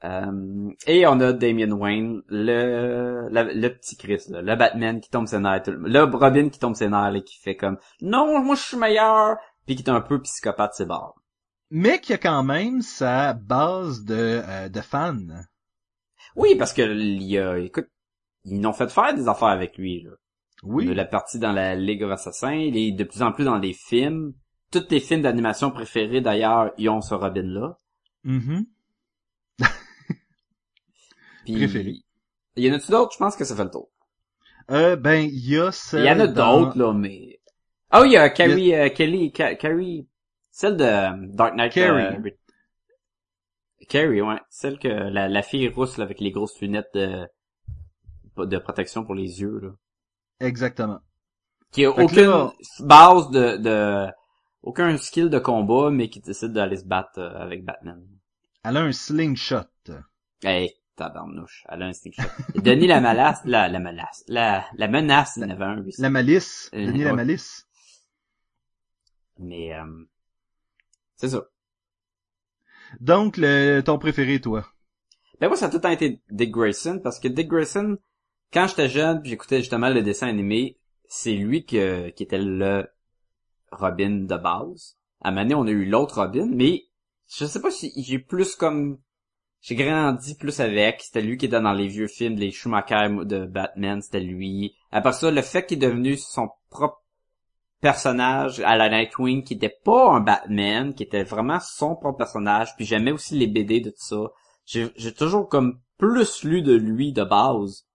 Euh, et on a Damien Wayne, le, le, le petit Chris, là, le Batman qui tombe ses nerfs, tout le, le Robin qui tombe ses nerfs, là, qui fait comme, non, moi je suis meilleur, puis qui est un peu psychopathe ses bords. Mais qui a quand même sa base de, euh, de fans. Oui, parce que, il y a, écoute, ils n'ont fait faire des affaires avec lui, là. Oui. De la partie dans la Ligue of Assassins, il est de plus en plus dans les films. Tous les films d'animation préférés, d'ailleurs, ils ont ce Robin-là. Mhm. Puis, Préféré. Il y en a-tu d'autres? Je pense que ça fait le tour. Euh, ben, il y a Il celle y en a dans- d'autres, là, mais... Ah oui, il y a Carrie, euh, Kelly, Ca- Carrie, celle de euh, Dark Knight. Carrie. euh, Carrie, ouais. Celle que, la, la fille rousse, là, avec les grosses lunettes de, de protection pour les yeux, là. Exactement. Qui a Fait aucune là- base de, de, aucun skill de combat, mais qui décide d'aller se battre avec Batman. Elle a un slingshot. Hey, tabarnouche, elle a un shot. Denis la malace, la, la malace, la, la menace, il y en avait un, lui. La malice. Euh, Denis la malice. Mais, euh, c'est ça. Donc, le, ton préféré, toi? Ben moi, ça a tout le temps été Dick Grayson, parce que Dick Grayson, quand j'étais jeune, puis j'écoutais justement le dessin animé, c'est lui que, qui était le Robin de base. À donné, on a eu l'autre Robin, mais je sais pas si j'ai plus comme j'ai grandi plus avec. C'était lui qui était dans les vieux films, les Schumacher de Batman, c'était lui. Après ça, le fait qu'il est devenu son propre personnage à la Nightwing, qui était pas un Batman, qui était vraiment son propre personnage, puis j'aimais aussi les BD de tout ça. J'ai toujours comme plus lu de lui de base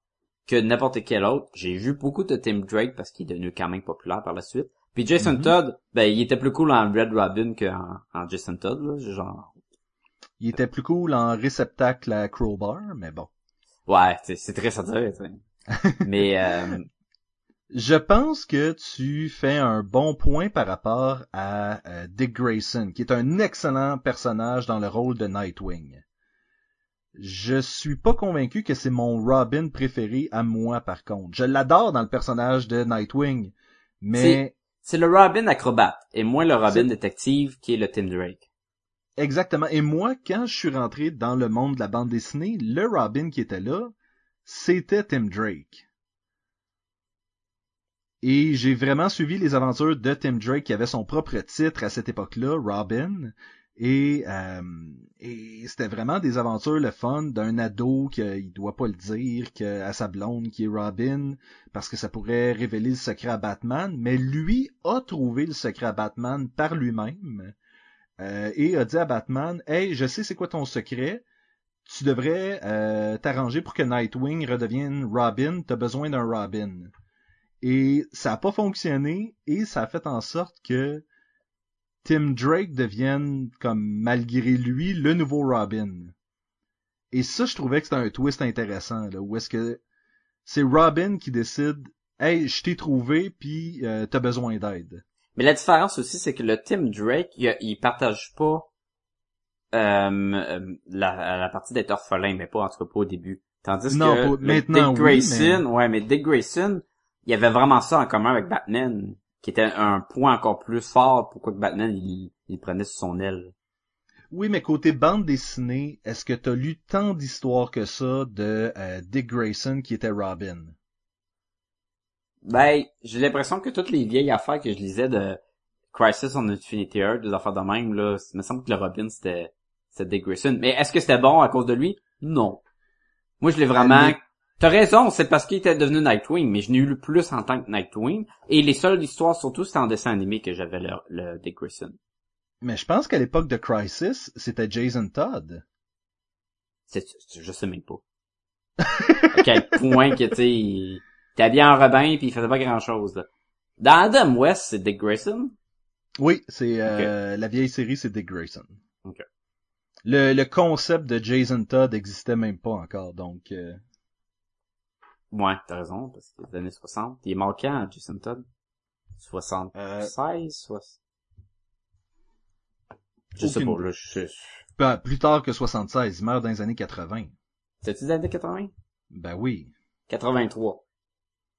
que n'importe quel autre. J'ai vu beaucoup de Tim Drake parce qu'il est devenu quand même populaire par la suite. Puis Jason Mhm. Todd, ben il était plus cool en Red Robin qu'en en Jason Todd, là, genre Il était plus cool en réceptacle à Crowbar, mais bon. Ouais, c'est très à dire. Mais euh, Je pense que tu fais un bon point par rapport à euh, Dick Grayson, qui est un excellent personnage dans le rôle de Nightwing. Je suis pas convaincu que c'est mon Robin préféré à moi, par contre. Je l'adore dans le personnage de Nightwing, mais c'est le Robin acrobate et moins le Robin détective qui est le Tim Drake. Exactement. Et moi, quand je suis rentré dans le monde de la bande dessinée, le Robin qui était là, c'était Tim Drake. Et j'ai vraiment suivi les aventures de Tim Drake qui avait son propre titre à cette époque-là, Robin. Et, euh, et c'était vraiment des aventures le fun d'un ado qu'il doit pas le dire que à sa blonde qui est Robin parce que ça pourrait révéler le secret à Batman. Mais lui a trouvé le secret à Batman par lui-même euh, et a dit à Batman Hey, je sais c'est quoi ton secret. Tu devrais euh, t'arranger pour que Nightwing redevienne Robin. T'as besoin d'un Robin. Et ça a pas fonctionné et ça a fait en sorte que Tim Drake devienne, comme malgré lui, le nouveau Robin. Et ça, je trouvais que c'était un twist intéressant, là, où est-ce que c'est Robin qui décide, hey, je t'ai trouvé, puis euh, t'as besoin d'aide. Mais la différence aussi, c'est que le Tim Drake, il, il partage pas euh, euh, la, la partie d'être orphelin, mais pas en tout cas pas au début. Tandis Non, que maintenant, Dick oui, Grayson, ouais, mais Dick Grayson, il y avait vraiment ça en commun avec Batman, qui était un point encore plus fort pourquoi que Batman il, il prenait sous son aile. Oui, mais côté bande dessinée, est-ce que t'as lu tant d'histoires que ça de euh, Dick Grayson qui était Robin? Ben, j'ai l'impression que toutes les vieilles affaires que je lisais de Crisis on Infinity Earth, des affaires de même, là, il me semble que le Robin c'était c'était Dick Grayson. Mais est-ce que c'était bon à cause de lui? Non. Moi je l'ai vraiment. T'as raison, c'est parce qu'il était devenu Nightwing, mais je n'ai eu le plus en tant que Nightwing. Et les seules histoires, surtout, c'était en dessin animé que j'avais le, le Dick Grayson. Mais je pense qu'à l'époque de Crisis, c'était Jason Todd. C'est, je sais même pas. à quel point que, tu était habillé en Robin puis il faisait pas grand chose, là. Dans Adam West, c'est Dick Grayson? Oui, c'est euh, la vieille série, c'est Dick Grayson. Ok. Le, le concept de Jason Todd existait même pas encore, donc euh, Ouais, t'as raison, parce que les années 60. Il est mort quand, Jason Todd? 76, Euh, soix- Je sais pas, là, je... ben, plus tard que 76, il meurt dans les années 80. C'était-tu des années 80? Ben oui. 83.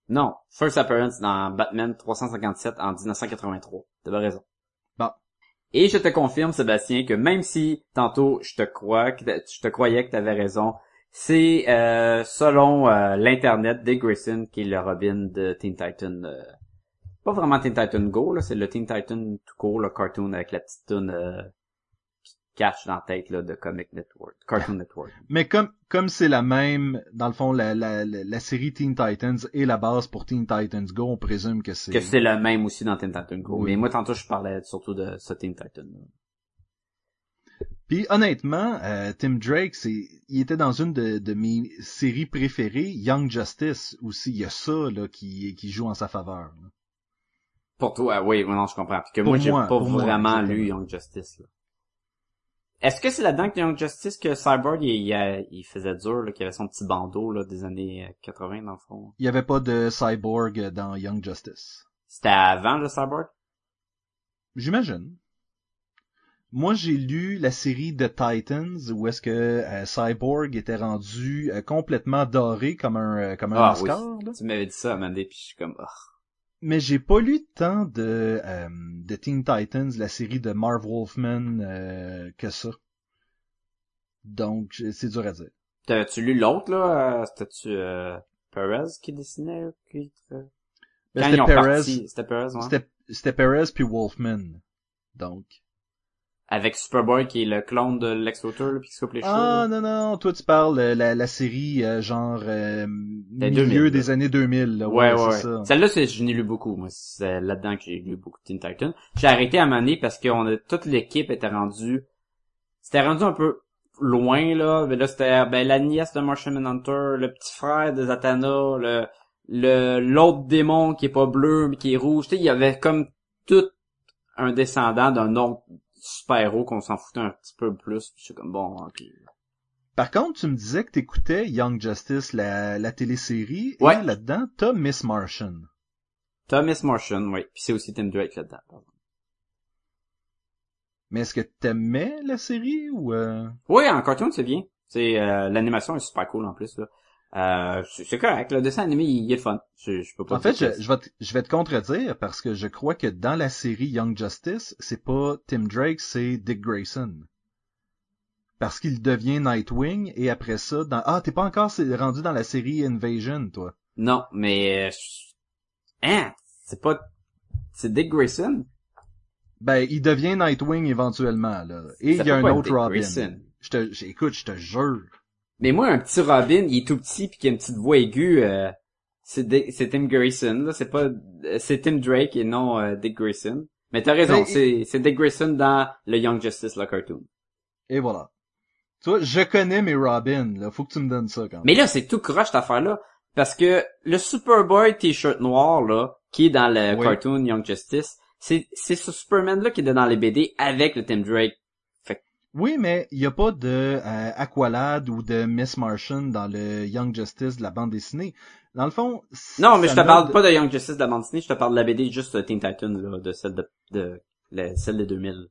Non, First Appearance dans Batman 357 en 1983. T'avais raison. Bon. Et je te confirme, Sébastien, que même si tantôt je te crois, que je te croyais que t'avais raison, c'est euh, selon euh, l'internet Dick Grayson qui est le Robin de Teen Titan. euh, pas vraiment Teen Titan Go, là, c'est le Teen Titan tout court, le cartoon avec la petite tune cache dans la tête là, de Comic Network, Cartoon Network. Mais comme comme c'est la même, dans le fond, la, la, la, la série Teen Titans et la base pour Teen Titans Go, on présume que c'est... Que c'est le même aussi dans Teen Titan Go. Oui. Mais moi, tantôt, je parlais surtout de ce Teen Titan. là. Puis honnêtement, euh, Tim Drake, c'est, il était dans une de, de mes séries préférées, Young Justice aussi. Il y a ça là qui, qui joue en sa faveur. là. Pour toi, oui, non, je comprends. Puis que Pour moi, j'ai pas moi, vraiment lu Young Justice. là. Est-ce que c'est là-dedans que Young Justice que Cyborg, il, il, il faisait dur, qu'il avait son petit bandeau là, des années euh, 80, dans le fond? Il y avait pas de cyborg dans Young Justice. C'était avant le Cyborg? J'imagine. Moi, j'ai lu la série The Titans où est-ce que euh, Cyborg était rendu euh, complètement doré comme un euh, comme un Ah Oscar. oui. Tu m'avais dit ça, Amandé, puis je suis comme... oh. Mais j'ai pas lu tant de euh, de Teen Titans, la série de Marv Wolfman euh, que ça. Donc, c'est dur à dire. T'avais-tu lu l'autre, là? euh, C'était-tu... Euh, Perez qui dessinait, qui... Ben, Quand c'était ils ont Perez, parti, c'était Perez, ouais. c'était Perez puis Wolfman. Donc. Avec Superboy qui est le clone de Lex Luthor, là, puis qui se coupe les Ah, non, non, toi tu parles euh, la, la série, euh, genre, euh, milieu 2000, là. des années 2000, là. Ouais, ouais, ça. Celle-là, c'est, je n'ai lu beaucoup, moi. C'est là-dedans que j'ai lu beaucoup de Teen Titans. J'ai arrêté à donné parce que on a, toute l'équipe était rendue, c'était rendu un peu loin, là. Mais là, c'était, ben, la nièce de Martian Manhunter, le petit frère de Zatanna, le, le, l'autre démon qui est pas bleu, mais qui est rouge. Tu sais, il y avait comme tout un descendant d'un autre super-héros qu'on s'en foutait un petit peu plus. Puis je suis comme, bon, ok. Par contre, tu me disais que t'écoutais Young Justice, la, la télésérie, Ouais. et là-dedans, t'as Miss Martian. Thomas Martian, oui. Puis c'est aussi Tim Drake là-dedans. pardon. Mais est-ce que t'aimais la série ou euh... Oui, en cartoon, c'est bien. C'est euh, l'animation est super cool en plus là. Euh, c'est correct, le dessin animé il, il est fun. Je, je peux pas En fait, je, vais te, je vais te contredire parce que je crois que dans la série Young Justice, c'est pas Tim Drake, c'est Dick Grayson. Parce qu'il devient Nightwing et après ça, dans ah t'es pas encore rendu dans la série Invasion, toi. Non, mais euh, hein, c'est pas c'est Dick Grayson? Ben il devient Nightwing éventuellement là. Et il y a un autre Dick Robin. Grayson. Je te, écoute, je te jure. Mais moi un petit Robin, il est tout petit puis qui a une petite voix aiguë, euh, c'est Tim Grayson là, c'est pas euh, c'est Tim Drake et non euh, Dick Grayson. Mais t'as raison, c'est c'est Dick Grayson dans le Young Justice le cartoon. Et voilà. Tu vois, je connais mes Robin, là. Faut que tu me donnes ça quand même. Mais là, c'est tout croche cette affaire-là. Parce que le Superboy t-shirt noir, là, qui est dans le Oui. cartoon Young Justice, c'est, c'est ce Superman-là qui est dans les BD avec le Tim Drake. Oui, mais il y a pas de euh, Aqualad ou de Miss Martian dans le Young Justice de la bande dessinée. Dans le fond, Non, mais je te parle pas de Young Justice de la bande dessinée, je te parle de la BD juste de Teen Titans, là, de celle de, de, la- celle de 2000.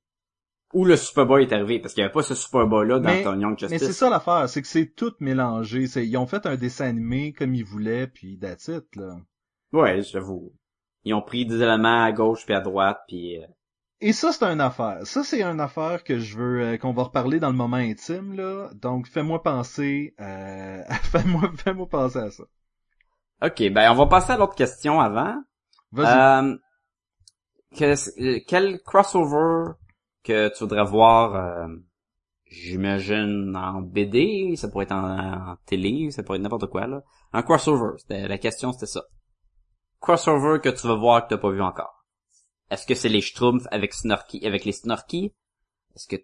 Où le Superboy est arrivé, parce qu'il y avait pas ce Superboy-là dans Mais- ton Young Mais c'est Justice. ça l'affaire, c'est que c'est tout mélangé. C'est, ils ont fait un dessin animé comme ils voulaient, puis that's it, là. Ouais, j'avoue. Ils ont pris des éléments à gauche puis à droite, puis... euh, Et ça, c'est une affaire. Ça, c'est une affaire que je veux, euh, qu'on va reparler dans le moment intime, là. Donc, fais-moi penser, euh, fais-moi, fais-moi penser à ça. Ok, ben on va passer à l'autre question avant. Vas-y. Euh, quel crossover que tu voudrais voir, euh, j'imagine, en BD, ça pourrait être en, en télé, ça pourrait être n'importe quoi, là. Un crossover, c'était, la question c'était ça. Crossover que tu veux voir que t'as pas vu encore. Est-ce que c'est les Schtroumpfs avec Snorky, avec les Snorky? Est-ce que,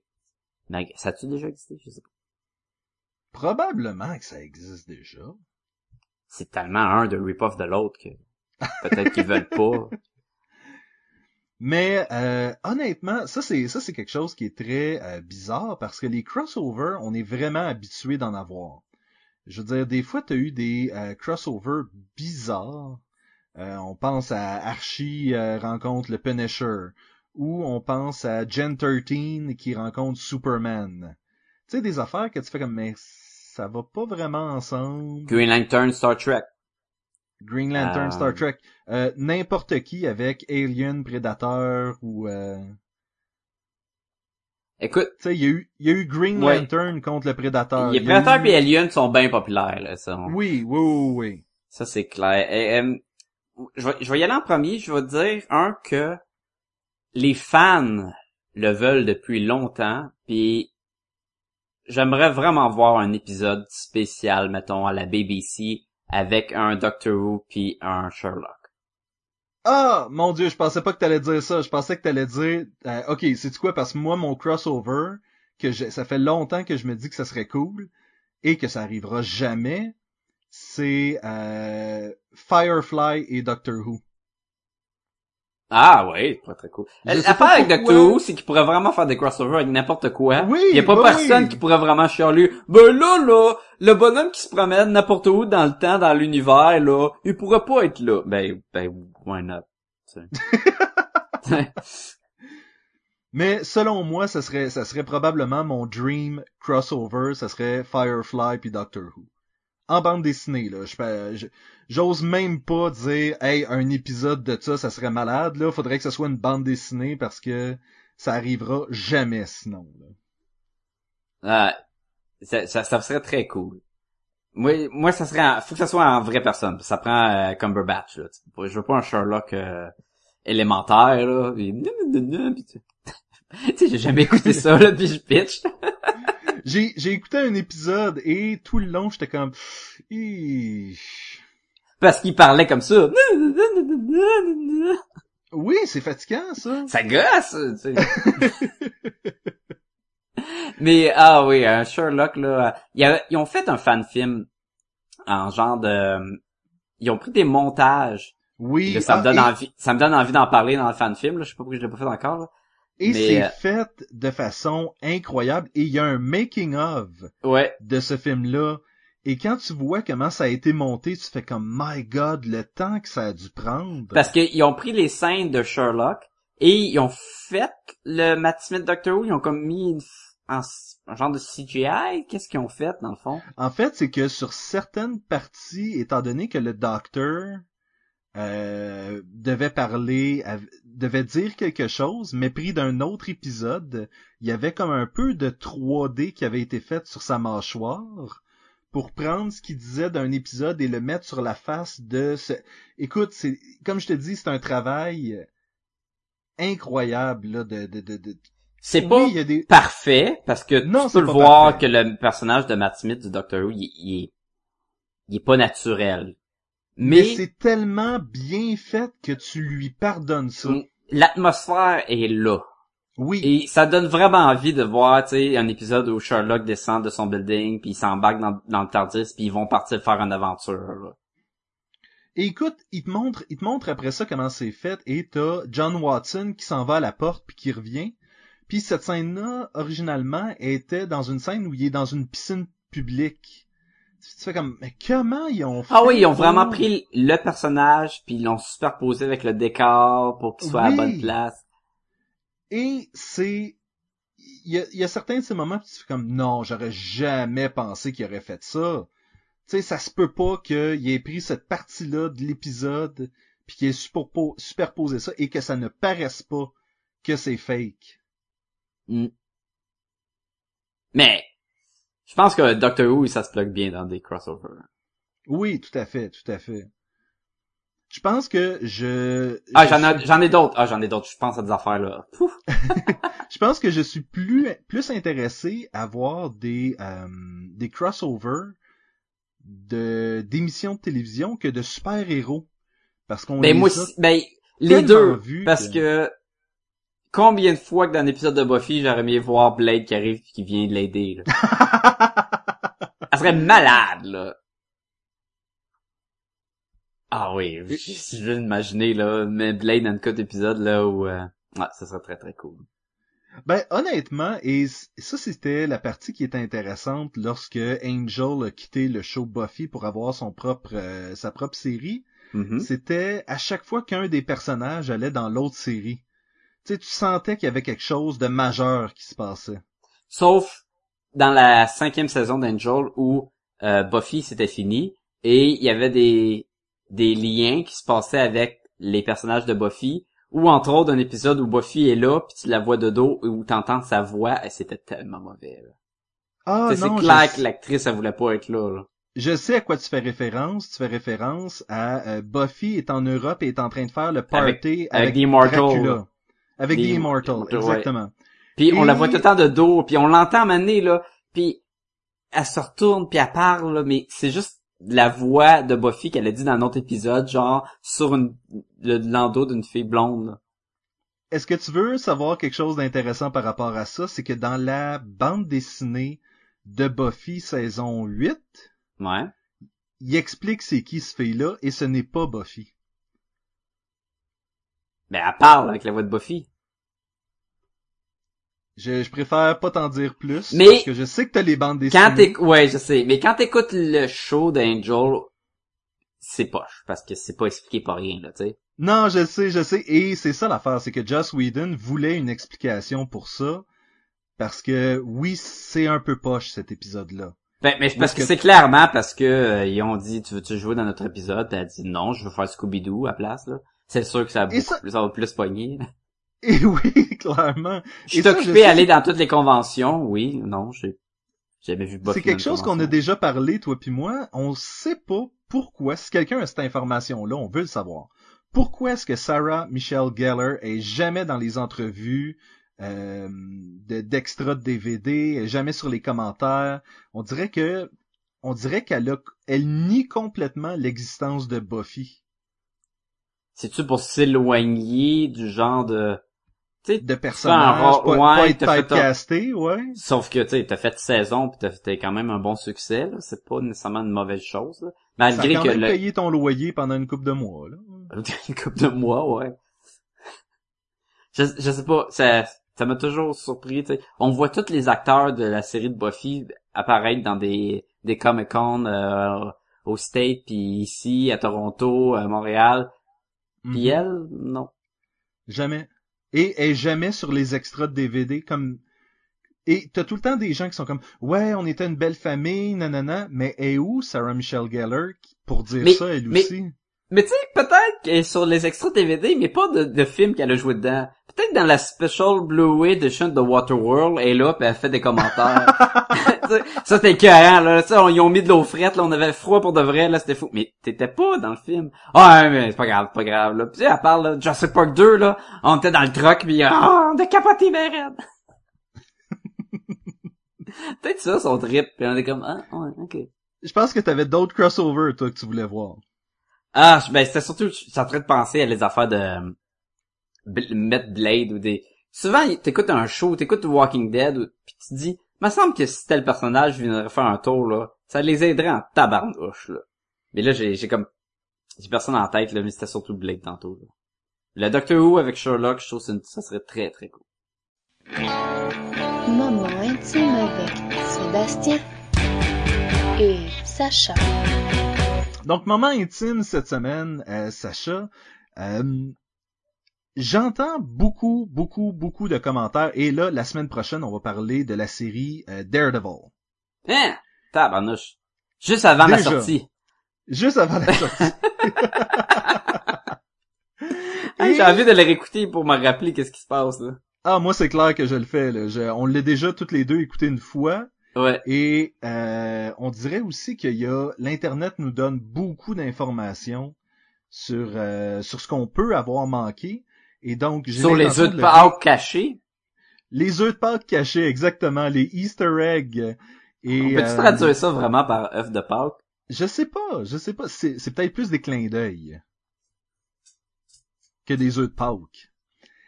ça a-tu déjà existé? Je sais pas. Probablement que ça existe déjà. C'est tellement un de rip-off de l'autre que peut-être qu'ils veulent pas. Mais euh, honnêtement, ça c'est ça c'est quelque chose qui est très euh, bizarre parce que les crossovers, on est vraiment habitué d'en avoir. Je veux dire, des fois, tu as eu des euh, crossovers bizarres. Euh, on pense à Archie euh, rencontre le Punisher, ou on pense à Gen 13 qui rencontre Superman. Tu sais, des affaires que tu fais comme, mais ça va pas vraiment ensemble. Green Lantern, Star Trek. Green Lantern, Euh, Star Trek, euh, n'importe qui avec Alien, Predator ou euh, Écoute, tu sais, il y a eu il y a eu Green Ouais. Lantern contre le Predator. les eu- et Alien sont bien populaires, là, ça. Oui, oui, oui, oui. Ça, c'est clair. Et, euh, je, vais, y aller en premier. Je vais dire, un, que les fans le veulent depuis longtemps, puis j'aimerais vraiment voir un épisode spécial, mettons, à la BBC, avec un Doctor Who puis un Sherlock. Ah, mon dieu, je pensais pas que t'allais dire ça. Je pensais que t'allais dire, euh, ok, c'est quoi? Parce que moi mon crossover que je- ça fait longtemps que je me dis que ça serait cool et que ça arrivera jamais, c'est euh, Firefly et Doctor Who. Ah oui, pas très cool. Sais L'affaire avec pourquoi. Doctor Who, c'est qu'il pourrait vraiment faire des crossovers avec n'importe quoi. Oui, Il y a pas personne oui. qui pourrait vraiment chialer. Ben là, là, le bonhomme qui se promène n'importe où dans le temps, dans l'univers, là, il pourrait pas être là. Ben, ben, why not? Mais selon moi, ça serait ça serait probablement mon dream crossover, ça serait Firefly puis Doctor Who. En bande dessinée là, j'ose même pas dire hey un épisode de ça, ça serait malade là, faudrait que ce soit une bande dessinée parce que ça arrivera jamais sinon. là. Ah, ça, ça, serait très cool. Moi, ça serait, en- faut que ça soit en vraie personne. Ça prend euh, Cumberbatch, là. Je veux pas un Sherlock euh, élémentaire, là. Puis, tu sais, j'ai jamais écouté ça, là, puis je pitch. J'ai, j'ai écouté un épisode et tout le long, j'étais comme... Parce qu'il parlait comme ça. Oui, c'est fatigant, ça. Ça gosse, tu sais. Mais, ah oui, un Sherlock, là, ils ont fait un fan film en genre de... Ils ont pris des montages. Oui. Là, ça me ah, donne et- envie, ça me donne envie d'en parler dans le fan film, là. Je sais pas pourquoi je l'ai pas fait encore, là. Et Mais, c'est euh, fait de façon incroyable. Et il y a un making of Ouais. de ce film-là. Et quand tu vois comment ça a été monté, tu fais comme My God, le temps que ça a dû prendre. Parce qu'ils ont pris les scènes de Sherlock et ils ont fait le Matt Smith Doctor Who, ils ont comme mis une, en un genre de CGI. Qu'est-ce qu'ils ont fait, dans le fond? En fait, c'est que sur certaines parties, étant donné que le docteur euh, devait parler, devait dire quelque chose, mais pris d'un autre épisode, il y avait comme un peu de 3D qui avait été fait sur sa mâchoire pour prendre ce qu'il disait d'un épisode et le mettre sur la face de ce... Écoute, c'est comme je te dis, c'est un travail incroyable là, de, de, de, de... C'est Oui, pas il y a des... parfait parce que Non, tu peux le voir parfait. que le personnage de Matt Smith du Doctor Who, il, il est, il est pas naturel. Mais, Mais, c'est tellement bien fait que tu lui pardonnes ça. Mm. l'atmosphère est là. Oui. Et ça donne vraiment envie de voir, tu sais, un épisode où Sherlock descend de son building, puis il s'embarque dans, dans le TARDIS, puis ils vont partir faire une aventure. là. Et écoute, il te montre, il te montre après ça comment c'est fait, et t'as John Watson qui s'en va à la porte puis qui revient. Puis cette scène-là, originalement, était dans une scène où il est dans une piscine publique. Tu fais comme, mais comment ils ont fait Ah oui, ils ont vraiment pris le personnage, puis ils l'ont superposé avec le décor pour qu'il soit à la bonne place. Et c'est, il y a, il y a certains de ces moments où tu fais comme, non, j'aurais jamais pensé qu'il aurait fait ça. Tu sais, ça se peut pas qu'il ait pris cette partie-là de l'épisode, puis qu'il ait superpo- superposé ça, et que ça ne paraisse pas que c'est fake. Mm. Mais, je pense que Doctor Who, ça se plug bien dans des crossovers. Oui, tout à fait, tout à fait. Je pense que je... Ah, je j'en ai, j'en ai d'autres. Ah, j'en ai d'autres. Je pense à des affaires, là. Je pense que je suis plus plus intéressé à voir des euh, des crossovers de d'émissions de télévision que de super-héros parce qu'on Ben, les moi a- ben, les deux. Parce que- que, combien de fois que dans un épisode de Buffy, j'aurais aimé voir Blade qui arrive et qui vient de l'aider, là? Elle serait malade, là. Ah oui, je je veux imaginer, là, mais Blade dans une couple d'épisodes, là, où, euh, ouais, ça serait très très cool. Ben honnêtement, et ça c'était la partie qui était intéressante lorsque Angel a quitté le show Buffy pour avoir son propre euh, sa propre série. Mhm. C'était à chaque fois qu'un des personnages allait dans l'autre série. Tu sais, tu sentais qu'il y avait quelque chose de majeur qui se passait. Sauf dans la cinquième saison d'Angel où euh, Buffy c'était fini et il y avait des des liens qui se passaient avec les personnages de Buffy ou entre autres un épisode où Buffy est là puis tu la vois de dos et où t'entends sa voix et c'était tellement mauvais. là. Ah c'est clair je- que l'actrice elle voulait pas être là. là. Je sais à quoi tu fais référence. Tu fais référence à euh, Buffy est en Europe et est en train de faire le party avec, avec. Dracula. Avec The The Immortal, Immortal, ouais. exactement. Puis on la voit tout le temps de dos puis on l'entend mener là puis elle se retourne puis elle parle là, mais c'est juste la voix de Buffy qu'elle a dit dans un autre épisode genre sur une, le landau d'une fille blonde. là. Est-ce que tu veux savoir quelque chose d'intéressant par rapport à ça? C'est que dans la bande dessinée de Buffy saison 8, Ouais. il explique c'est qui ce fille-là et ce n'est pas Buffy. Mais elle parle avec la voix de Buffy. Je, je préfère pas t'en dire plus Mais- parce que je sais que t'as les bandes dessinées. Quand t'éc- ouais, je sais, mais quand t'écoutes le show d'Angel, c'est poche parce que c'est pas expliqué par rien là, tu sais. Non, je sais, je sais. Et c'est ça l'affaire, c'est que Joss Whedon voulait une explication pour ça. Parce que oui, c'est un peu poche cet épisode-là. Ben, mais parce que, que- c'est clairement parce que euh, ils ont dit tu veux-tu jouer dans notre épisode, elle a dit non, je veux faire Scooby Doo à la place là. C'est sûr que ça, va Et beaucoup ça- plus, ça va plus pogner. Et oui, clairement. Je suis occupé à aller dans toutes les conventions, oui, non, j'ai jamais vu Buffy. C'est quelque chose qu'on a déjà parlé, toi puis moi. On sait pas pourquoi. Si quelqu'un a cette information-là, on veut le savoir. Pourquoi est-ce que Sarah Michelle Gellar est jamais dans les entrevues euh, de- d'extra de, DVD, jamais sur les commentaires? On dirait que, on dirait qu'elle a, elle nie complètement l'existence de Buffy. C'est-tu pour s'éloigner du genre de... Tu sais, De rôle- pas, ouais, pas être typecasté, ouais. Sauf que, tu sais, t'as fait saison pis t'as quand même un bon succès, là. C'est pas nécessairement une mauvaise chose, là. Ça a Malgré quand que même le... payé ton loyer pendant une couple de mois, là. une couple de mois, ouais. Je, je sais pas, ça, ça m'a toujours surpris, tu sais. On voit tous les acteurs de la série de Buffy apparaître dans des, des Comic-Con, euh, au State, puis ici, à Toronto, à Montréal. Puis elle, non. Jamais. Et est jamais sur les extras de DVD comme et t'as tout le temps des gens qui sont comme ouais on était une belle famille nanana mais est où Sarah Michelle Gellar qui- pour dire Mais- ça elle mais- aussi? Mais tu sais, peut-être qu'elle est sur les extras DVD, mais pas de, de film qu'elle a joué dedans. Peut-être dans la special Blu-ray edition de Waterworld, elle est là, puis elle fait des commentaires. Ça, c'était écœurant, là. On, ils ont mis de l'eau frette, là. On avait froid pour de vrai, là. C'était fou. Mais t'étais pas dans le film. Ah, mais c'est pas grave, c'est pas grave, là. Sais, elle parle, là, Jurassic Park 2, là. On était dans le truck, puis ah, on a capoté ben. Peut-être ça, son trip. Puis on est comme, ah, ouais, ok. je pense que t'avais d'autres crossovers toi que tu voulais voir Ah, ben c'était surtout, je en train de penser à les affaires de euh, mettre Blade ou des. Souvent, t'écoutes un show, t'écoutes Walking Dead, ou- puis tu te dis, me semble que si tel personnage viendrait faire un tour là, ça les aiderait en tabarnouche là. Mais là, j'ai, j'ai comme, j'ai personne en tête là, mais c'était surtout Blade tantôt. Là. Le Doctor Who avec Sherlock, je trouve que ça serait très très cool. Moment intime avec Sébastien et Sacha. Donc moment intime cette semaine euh, Sacha euh, J'entends beaucoup, beaucoup, beaucoup de commentaires et là, la semaine prochaine, on va parler de la série euh, Daredevil. Hein? Tabarnouche. Juste avant la sortie. Juste avant la sortie. Hey, J'ai envie de le réécouter pour me rappeler qu'est-ce qui se passe là. Ah, moi, c'est clair que je le fais. Là. Je- on l'a déjà toutes les deux écouté une fois. Ouais. Et euh, on dirait aussi qu'il y a l'internet nous donne beaucoup d'informations sur euh, sur ce qu'on peut avoir manqué. Et donc Sur les œufs de Pâques cachés. les œufs de Pâques cachés, exactement, les Easter eggs. Et On peut-tu euh, traduire ça vraiment par œuf de Pâques? je sais pas, je sais pas. C'est c'est peut-être plus des clins d'œil que des œufs de Pâques.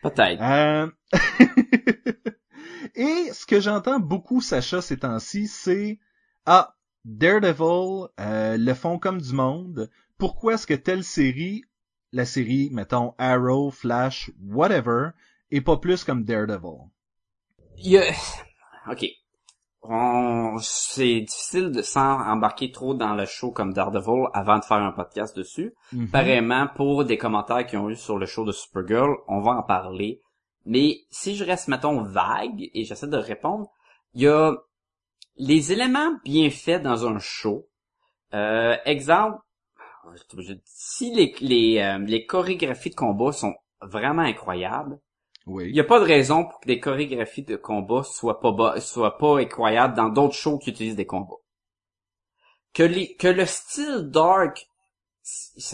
Peut-être. Euh, Et ce que j'entends beaucoup, Sacha, ces temps-ci, c'est Ah, Daredevil euh, le font comme du monde. Pourquoi est-ce que telle série, la série, mettons, Arrow, Flash, whatever, est pas plus comme Daredevil? Il y a... Ok. On... C'est difficile de s'en embarquer trop dans le show comme Daredevil avant de faire un podcast dessus. Mhm. Pareillement, pour des commentaires qu'ils ont eu sur le show de Supergirl, on va en parler. Mais si je reste, mettons, vague et j'essaie de répondre, il y a les éléments bien faits dans un show. Euh, exemple, je- si les, les, euh, les chorégraphies de combat sont vraiment incroyables, il Oui. n'y a pas de raison pour que des chorégraphies de combat soient pas, soient pas incroyables dans d'autres shows qui utilisent des combats. Que, les, que le style dark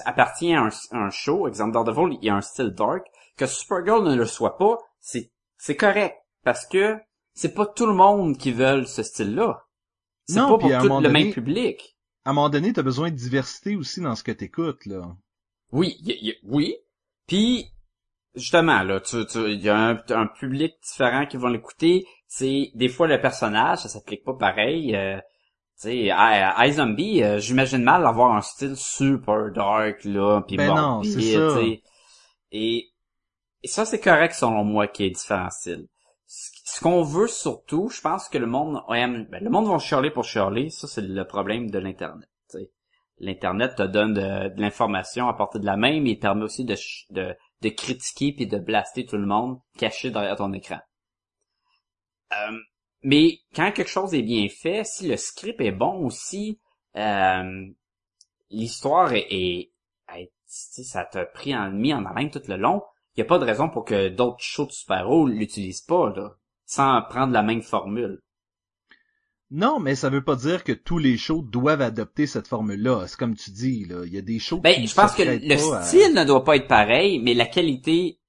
appartient à un, à un show, exemple Daredevil, il y a un style dark, que Supergirl ne le soit pas, c'est, c'est correct. Parce que c'est pas tout le monde qui veut ce style-là. C'est Non, pas pour tout le donné- même public. À un moment donné, t'as besoin de diversité aussi dans ce que t'écoutes, là. Oui, y- y- oui. Puis justement là, tu, tu, y a un, un public différent qui va l'écouter. C'est des fois le personnage, ça s'applique pas pareil. Euh, tu sais, iZombie, euh, j'imagine mal avoir un style super dark là, puis Ben non, morbide, c'est ça. Et, et ça c'est correct selon moi qu'il y ait. Ce qu'on veut surtout, je pense que le monde aime, ben, le monde va chialer pour chialer, ça c'est le problème de l'internet. L'internet te donne de, l'information à portée de la main, mais il permet aussi de, de, critiquer puis de blaster tout le monde caché derrière ton écran. Euh, mais quand quelque chose est bien fait, si le script est bon aussi, euh, l'histoire est, est, est- ça t'a pris en mis en haleine tout le long. Il y a pas de raison pour que d'autres shows de super-héros l'utilisent pas là, sans prendre la même formule. Non, mais ça veut pas dire que tous les shows doivent adopter cette formule-là. C'est comme tu dis, là. Il y a des shows Ben, qui je pense se que le à- style ne doit pas être pareil, mais la qualité,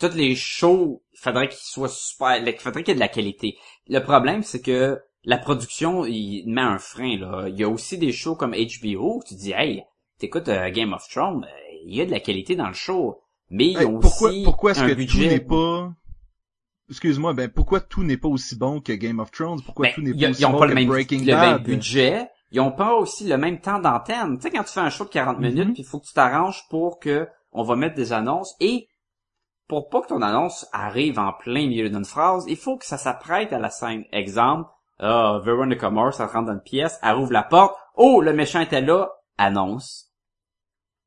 toutes les shows, il faudrait qu'ils soient super, il faudrait qu'il y ait de la qualité. Le problème, c'est que la production, il met un frein, là. Il y a aussi des shows comme HBO, tu dis, hey, t'écoutes euh, Game of Thrones, euh, il y a de la qualité dans le show. Mais ils Hey, ont pourquoi, aussi pourquoi est-ce un que tout budget. n'est pas... Excuse-moi, ben pourquoi tout n'est pas aussi bon que Game of Thrones? Pourquoi Ben, tout n'est ils, pas ils aussi ont bon pas que le même, Breaking le même budget. Ils ont pas aussi le même temps d'antenne. Tu sais, quand tu fais un show de 40 Mhm. minutes, puis il faut que tu t'arranges pour que on va mettre des annonces et pour pas que ton annonce arrive en plein milieu d'une phrase, il faut que ça s'apprête à la scène. Exemple, ah, Veronica Mars, elle rentre dans une pièce, elle ouvre la porte, oh, le méchant était là, annonce.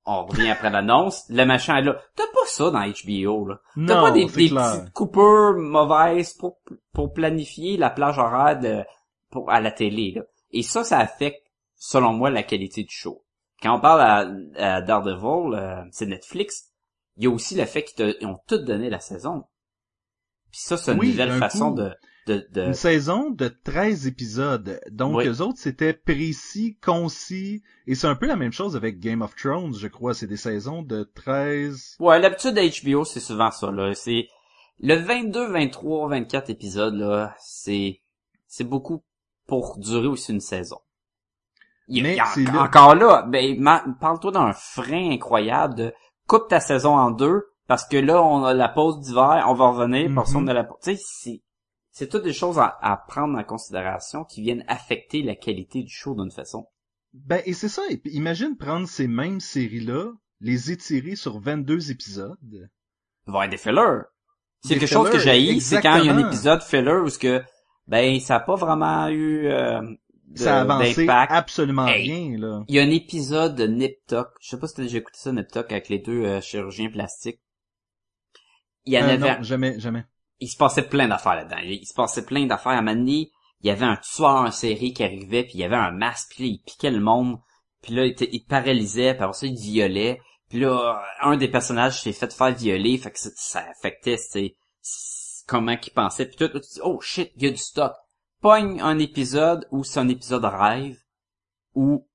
On revient après l'annonce, le méchant est là. T'as pas ça dans HBO, là. T'as pas des, des petites coupures mauvaises pour, pour planifier la plage horaire de, pour, à la télé, là. Et ça, ça affecte, selon moi, la qualité du show. Quand on parle à, à Daredevil, euh, c'est Netflix, il y a aussi le fait qu'ils ont tout donné la saison. Puis ça, c'est une Oui, nouvelle façon coup. de, de, de- Une saison de 13 épisodes. Donc, Oui. eux autres, c'était précis, concis. Et c'est un peu la même chose avec Game of Thrones, je crois. C'est des saisons de 13... Ouais, l'habitude d'HBO, c'est souvent ça, là. C'est, le 22, 23, 24 épisodes, là, c'est, c'est beaucoup pour durer aussi une saison. Il y a- Mais il là- encore là, ben, parle-toi d'un frein incroyable de coupe ta saison en deux, parce que là, on a la pause d'hiver, on va revenir, parce qu'on a la, tu sais, c'est, c'est toutes des choses à, à prendre en considération qui viennent affecter la qualité du show d'une façon. Ben, et c'est ça. Et puis, imagine prendre ces mêmes séries-là, les étirer sur 22 épisodes. Il va des fillers. C'est quelque chose que j'ai c'est quand il y a un épisode filler où ce que ben ça a pas vraiment eu euh, de- ça a avancé d'impact. absolument Hey. rien, là. Il y a un épisode de Nip Tuck. Je sais pas si t'as déjà écouté ça Nip Tuck avec les deux euh, chirurgiens plastiques. Il y en Euh, avait non, jamais, jamais. Il se passait plein d'affaires là-dedans. Il se passait plein d'affaires. À donné, il y avait un tueur en série qui arrivait, puis il y avait un masque, puis là, il piquait le monde, puis là, il te, il paralysait, puis après ça, il violait. Puis là, un des personnages s'est fait faire violer, fait que ça, ça affectait c'est, comment qu'il pensait. Puis tout, dis, oh shit, il y a du stock. Pogne un épisode où c'est un épisode rêve, où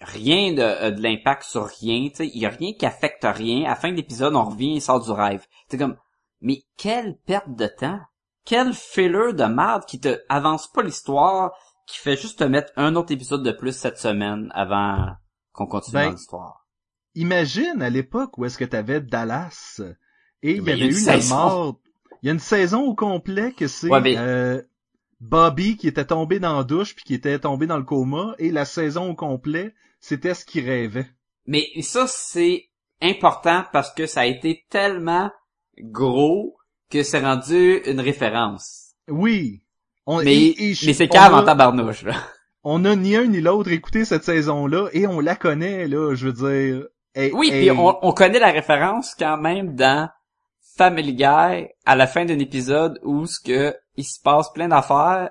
rien de, euh, de l'impact sur rien, tu sais, il y a rien qui affecte rien. À fin de l'épisode, on revient et sort du rêve. C'est comme, mais quelle perte de temps! Quel filler de merde qui te avance pas l'histoire, qui fait juste te mettre un autre épisode de plus cette semaine avant qu'on continue Ben, dans l'histoire. Imagine à l'époque où est-ce que t'avais Dallas et il y Mais il y a avait une eu la saison. mort. Il y a une saison au complet que c'est Ouais, mais- euh, Bobby qui était tombé dans la douche puis qui était tombé dans le coma et la saison au complet c'était ce qu'il rêvait. Mais ça, c'est important parce que ça a été tellement gros que c'est rendu une référence. Oui. On, Mais, et- et je- mais c'est a- en tabarnouche, là. On a ni un ni l'autre écouté cette saison-là et on la connaît là, je veux dire. Oui, et- puis on, on connaît la référence quand même dans Family Guy, à la fin d'un épisode où ce que il se passe plein d'affaires.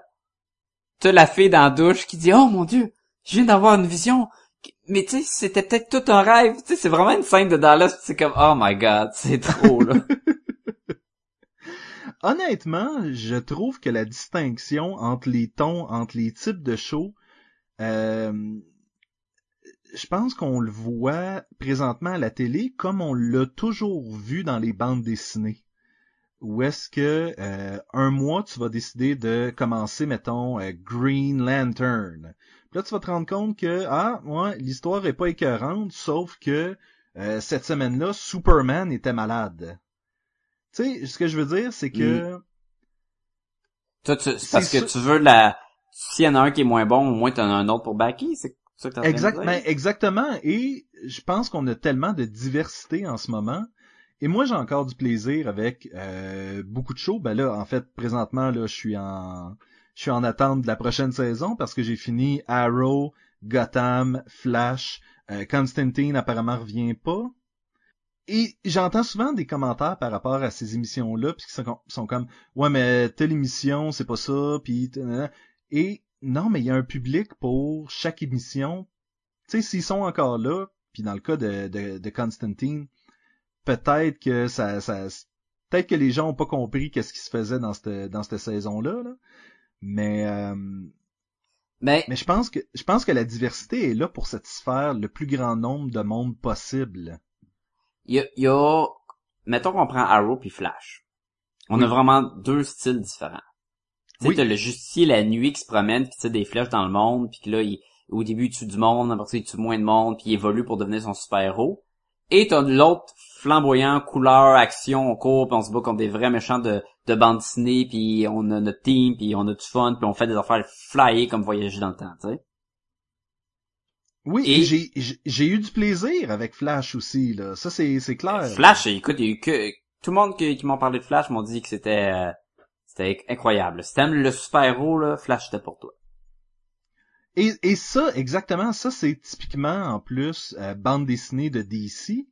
T'as la fille dans la douche qui dit « Oh mon Dieu, je viens d'avoir une vision. » Mais tu sais, c'était peut-être tout un rêve. Tu sais, c'est vraiment une scène de Dallas. C'est comme « Oh my God, c'est trop, là. Honnêtement, je trouve que la distinction entre les tons, entre les types de shows, euh, je pense qu'on le voit présentement à la télé comme on l'a toujours vu dans les bandes dessinées. Où est-ce que euh, un mois tu vas décider de commencer, mettons, euh, Green Lantern. Puis là, tu vas te rendre compte que ah, ouais, l'histoire est pas écœurante, sauf que euh, cette semaine-là, Superman était malade. Tu sais, ce que je veux dire, c'est que Toi, tu- c'est parce que tu veux la... S'il y en a un qui est moins bon, au moins t'en as un autre pour backer. C'est ça que de Exact, ben, exactement. Et je pense qu'on a tellement de diversité en ce moment. Et moi, j'ai encore du plaisir avec euh, beaucoup de shows. Ben là, en fait, présentement, là, je suis en je suis en attente de la prochaine saison parce que j'ai fini Arrow, Gotham, Flash, euh, Constantine apparemment revient pas. Et j'entends souvent des commentaires par rapport à ces émissions-là, puis qui sont, comme ouais mais telle émission c'est pas ça, puis et non mais il y a un public pour chaque émission. Tu sais s'ils sont encore là, puis dans le cas de, de, de Constantine, peut-être que ça, ça peut-être que les gens ont pas compris qu'est-ce qui se faisait dans cette dans cette saison-là, là. Mais euh, Mais, Mais je pense que je pense que la diversité est là pour satisfaire le plus grand nombre de monde possible. il y a, y a- mettons qu'on prend Arrow puis Flash. On Oui. a vraiment deux styles différents. Tu sais, Oui. t'as le justicier la nuit qui se promène puis tire des flèches dans le monde puis que là, il, au début, il tue du monde, après il tue moins de monde puis il évolue pour devenir son super-héros. Et t'as l'autre flamboyant, couleur, action, on court puis on se bat contre des vrais méchants de, de bande dessinée puis on a notre team puis on a du fun puis on fait des affaires flyées comme voyager dans le temps, tu sais. Oui, Et- j'ai- j'ai eu du plaisir avec Flash aussi là. Ça c'est c'est clair. Flash, écoute, il y a eu que tout le monde qui, qui m'ont parlé de Flash m'ont dit que c'était euh, c'était incroyable. Si t'aimes le super-héros, là, Flash c'était pour toi. Et, et ça, exactement, ça c'est typiquement en plus euh, bande dessinée de DC.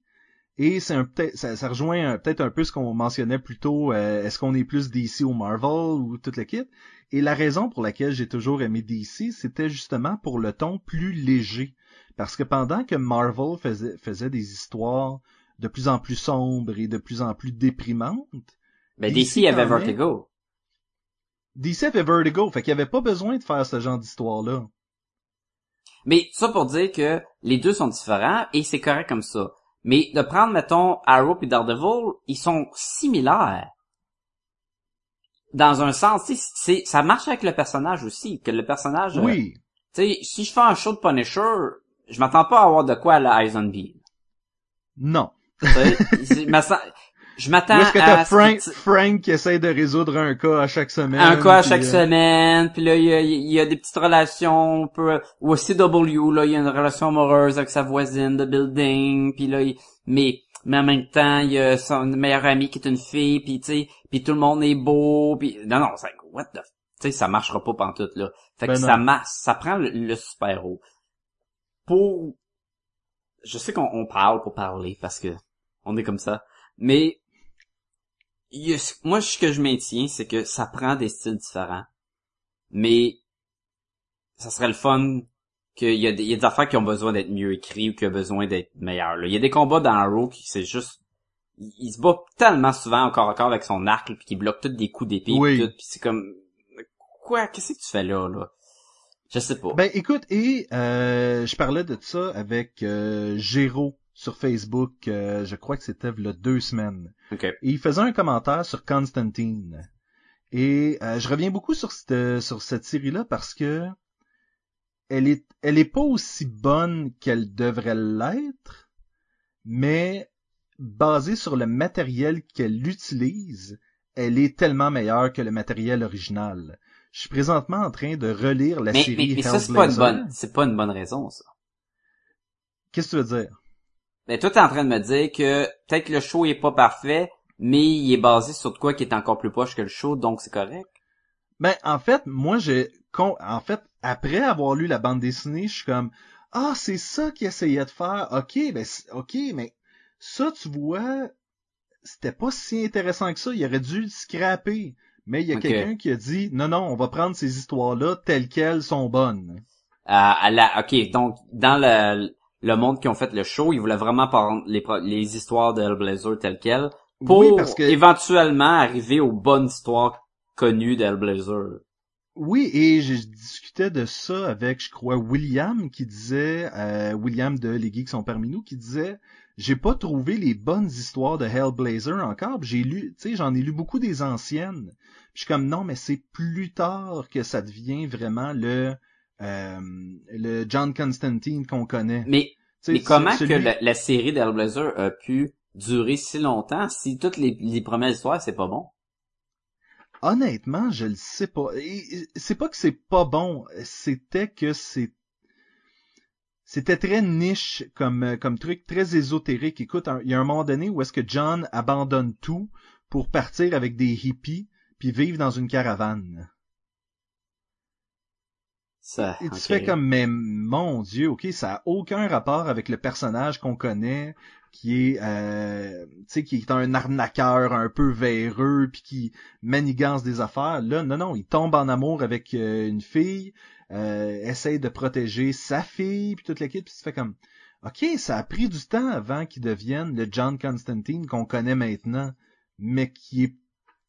Et c'est un peut-être ça, ça rejoint un- peut-être un peu ce qu'on mentionnait plus tôt. euh, Est-ce qu'on est plus DC ou Marvel ou toute le kit Et la raison pour laquelle j'ai toujours aimé DC, c'était justement pour le ton plus léger. Parce que pendant que Marvel faisait, faisait des histoires de plus en plus sombres et de plus en plus déprimantes, Ben, DC DC avait. Vertigo. DC avait Vertigo, fait qu'il n'y avait pas besoin de faire ce genre d'histoire-là. Mais ça pour dire que les deux sont différents et c'est correct comme ça. Mais de prendre, mettons, Arrow et Daredevil, ils sont similaires. Dans un sens, c'est, ça marche avec le personnage aussi, que le personnage, euh, Oui, tu sais, si je fais un show de Punisher, je m'attends pas à avoir de quoi à la Eisenby. non. Ma- je m'attends est-ce que à t'as Frank, Frank qui essaie de résoudre un cas à chaque semaine? un cas à chaque euh, semaine, puis là il y a, il y a des petites relations, un peu ou au CW là il y a une relation amoureuse avec sa voisine de building, puis là il- mais mais en même temps il y a son meilleur ami qui est une fille, puis tu sais, puis tout le monde est beau, puis non non c'est what the, tu sais ça marchera pas pantoute là. Fait que Ben ça masse, ça prend le, le super héros pour je sais qu'on on parle pour parler parce que on est comme ça, mais y a- moi, ce que je maintiens, c'est que ça prend des styles différents. Mais, ça serait le fun qu'il y a des, il y a des affaires qui ont besoin d'être mieux écrits ou qui ont besoin d'être meilleurs. là. Il y a des combats dans Arrow qui c'est juste, il, il se bat tellement souvent encore encore avec son arc puis qui bloque tous des coups d'épée Oui. puis c'est comme, quoi, qu'est-ce que tu fais là, là? Je sais pas. Ben écoute, et euh, je parlais de ça avec euh, Géraud sur Facebook, euh, je crois que c'était a deux semaines. ok. Et il faisait un commentaire sur Constantine. Et euh, je reviens beaucoup sur cette, sur cette série-là parce que elle est, elle est pas aussi bonne qu'elle devrait l'être, mais basée sur le matériel qu'elle utilise, elle est tellement meilleure que le matériel original. Je suis présentement en train de relire la Mais, série mais, mais ça, c'est pas une bonne, c'est pas une bonne raison, ça. Qu'est-ce que tu veux dire? Ben, toi, t'es en train de me dire que peut-être le show est pas parfait, mais il est basé sur de quoi qui est encore plus proche que le show, donc c'est correct? Ben, en fait, moi, j'ai, en fait, après avoir lu la bande dessinée, je suis comme, ah, c'est ça qu'il essayait de faire. Ok, ben, ok, mais ça, tu vois, c'était pas si intéressant que ça. Il aurait dû le scraper. Mais il y a quelqu'un qui a dit, non, non, on va prendre ces histoires-là telles qu'elles sont bonnes. Euh, à la, ok, donc dans le, le monde qui ont fait le show, ils voulaient vraiment prendre les, histoires de Hellblazer telles quelles pour Oui, parce que- éventuellement arriver aux bonnes histoires connues d'Hellblazer. Oui, et je discutais de ça avec, je crois, William qui disait, euh, William de Les Geeks sont parmi nous, qui disait, j'ai pas trouvé les bonnes histoires de Hellblazer encore. J'ai lu, tu sais, j'en ai lu beaucoup des anciennes. Puis je suis comme non, mais c'est plus tard que ça devient vraiment le le John Constantine qu'on connaît. Mais, mais comment celui- que la, la série d'Hellblazer a pu durer si longtemps si toutes les, les premières histoires, c'est pas bon? Honnêtement, je le sais pas. C'est pas que c'est pas bon, c'était que c'est c'était très niche comme euh, comme truc, très ésotérique. Écoute, il y a un moment donné où est-ce que John abandonne tout pour partir avec des hippies puis vivre dans une caravane. Ça, Et tu fais comme mais mon Dieu, ok, ça a aucun rapport avec le personnage qu'on connaît, qui est euh, tu sais qui est un arnaqueur un peu véreux puis qui manigance des affaires. Là, non non, il tombe en amour avec euh, une fille, euh, essaye de protéger sa fille puis toute l'équipe, puis tu fais comme ok, ça a pris du temps avant qu'il devienne le John Constantine qu'on connaît maintenant, mais qui est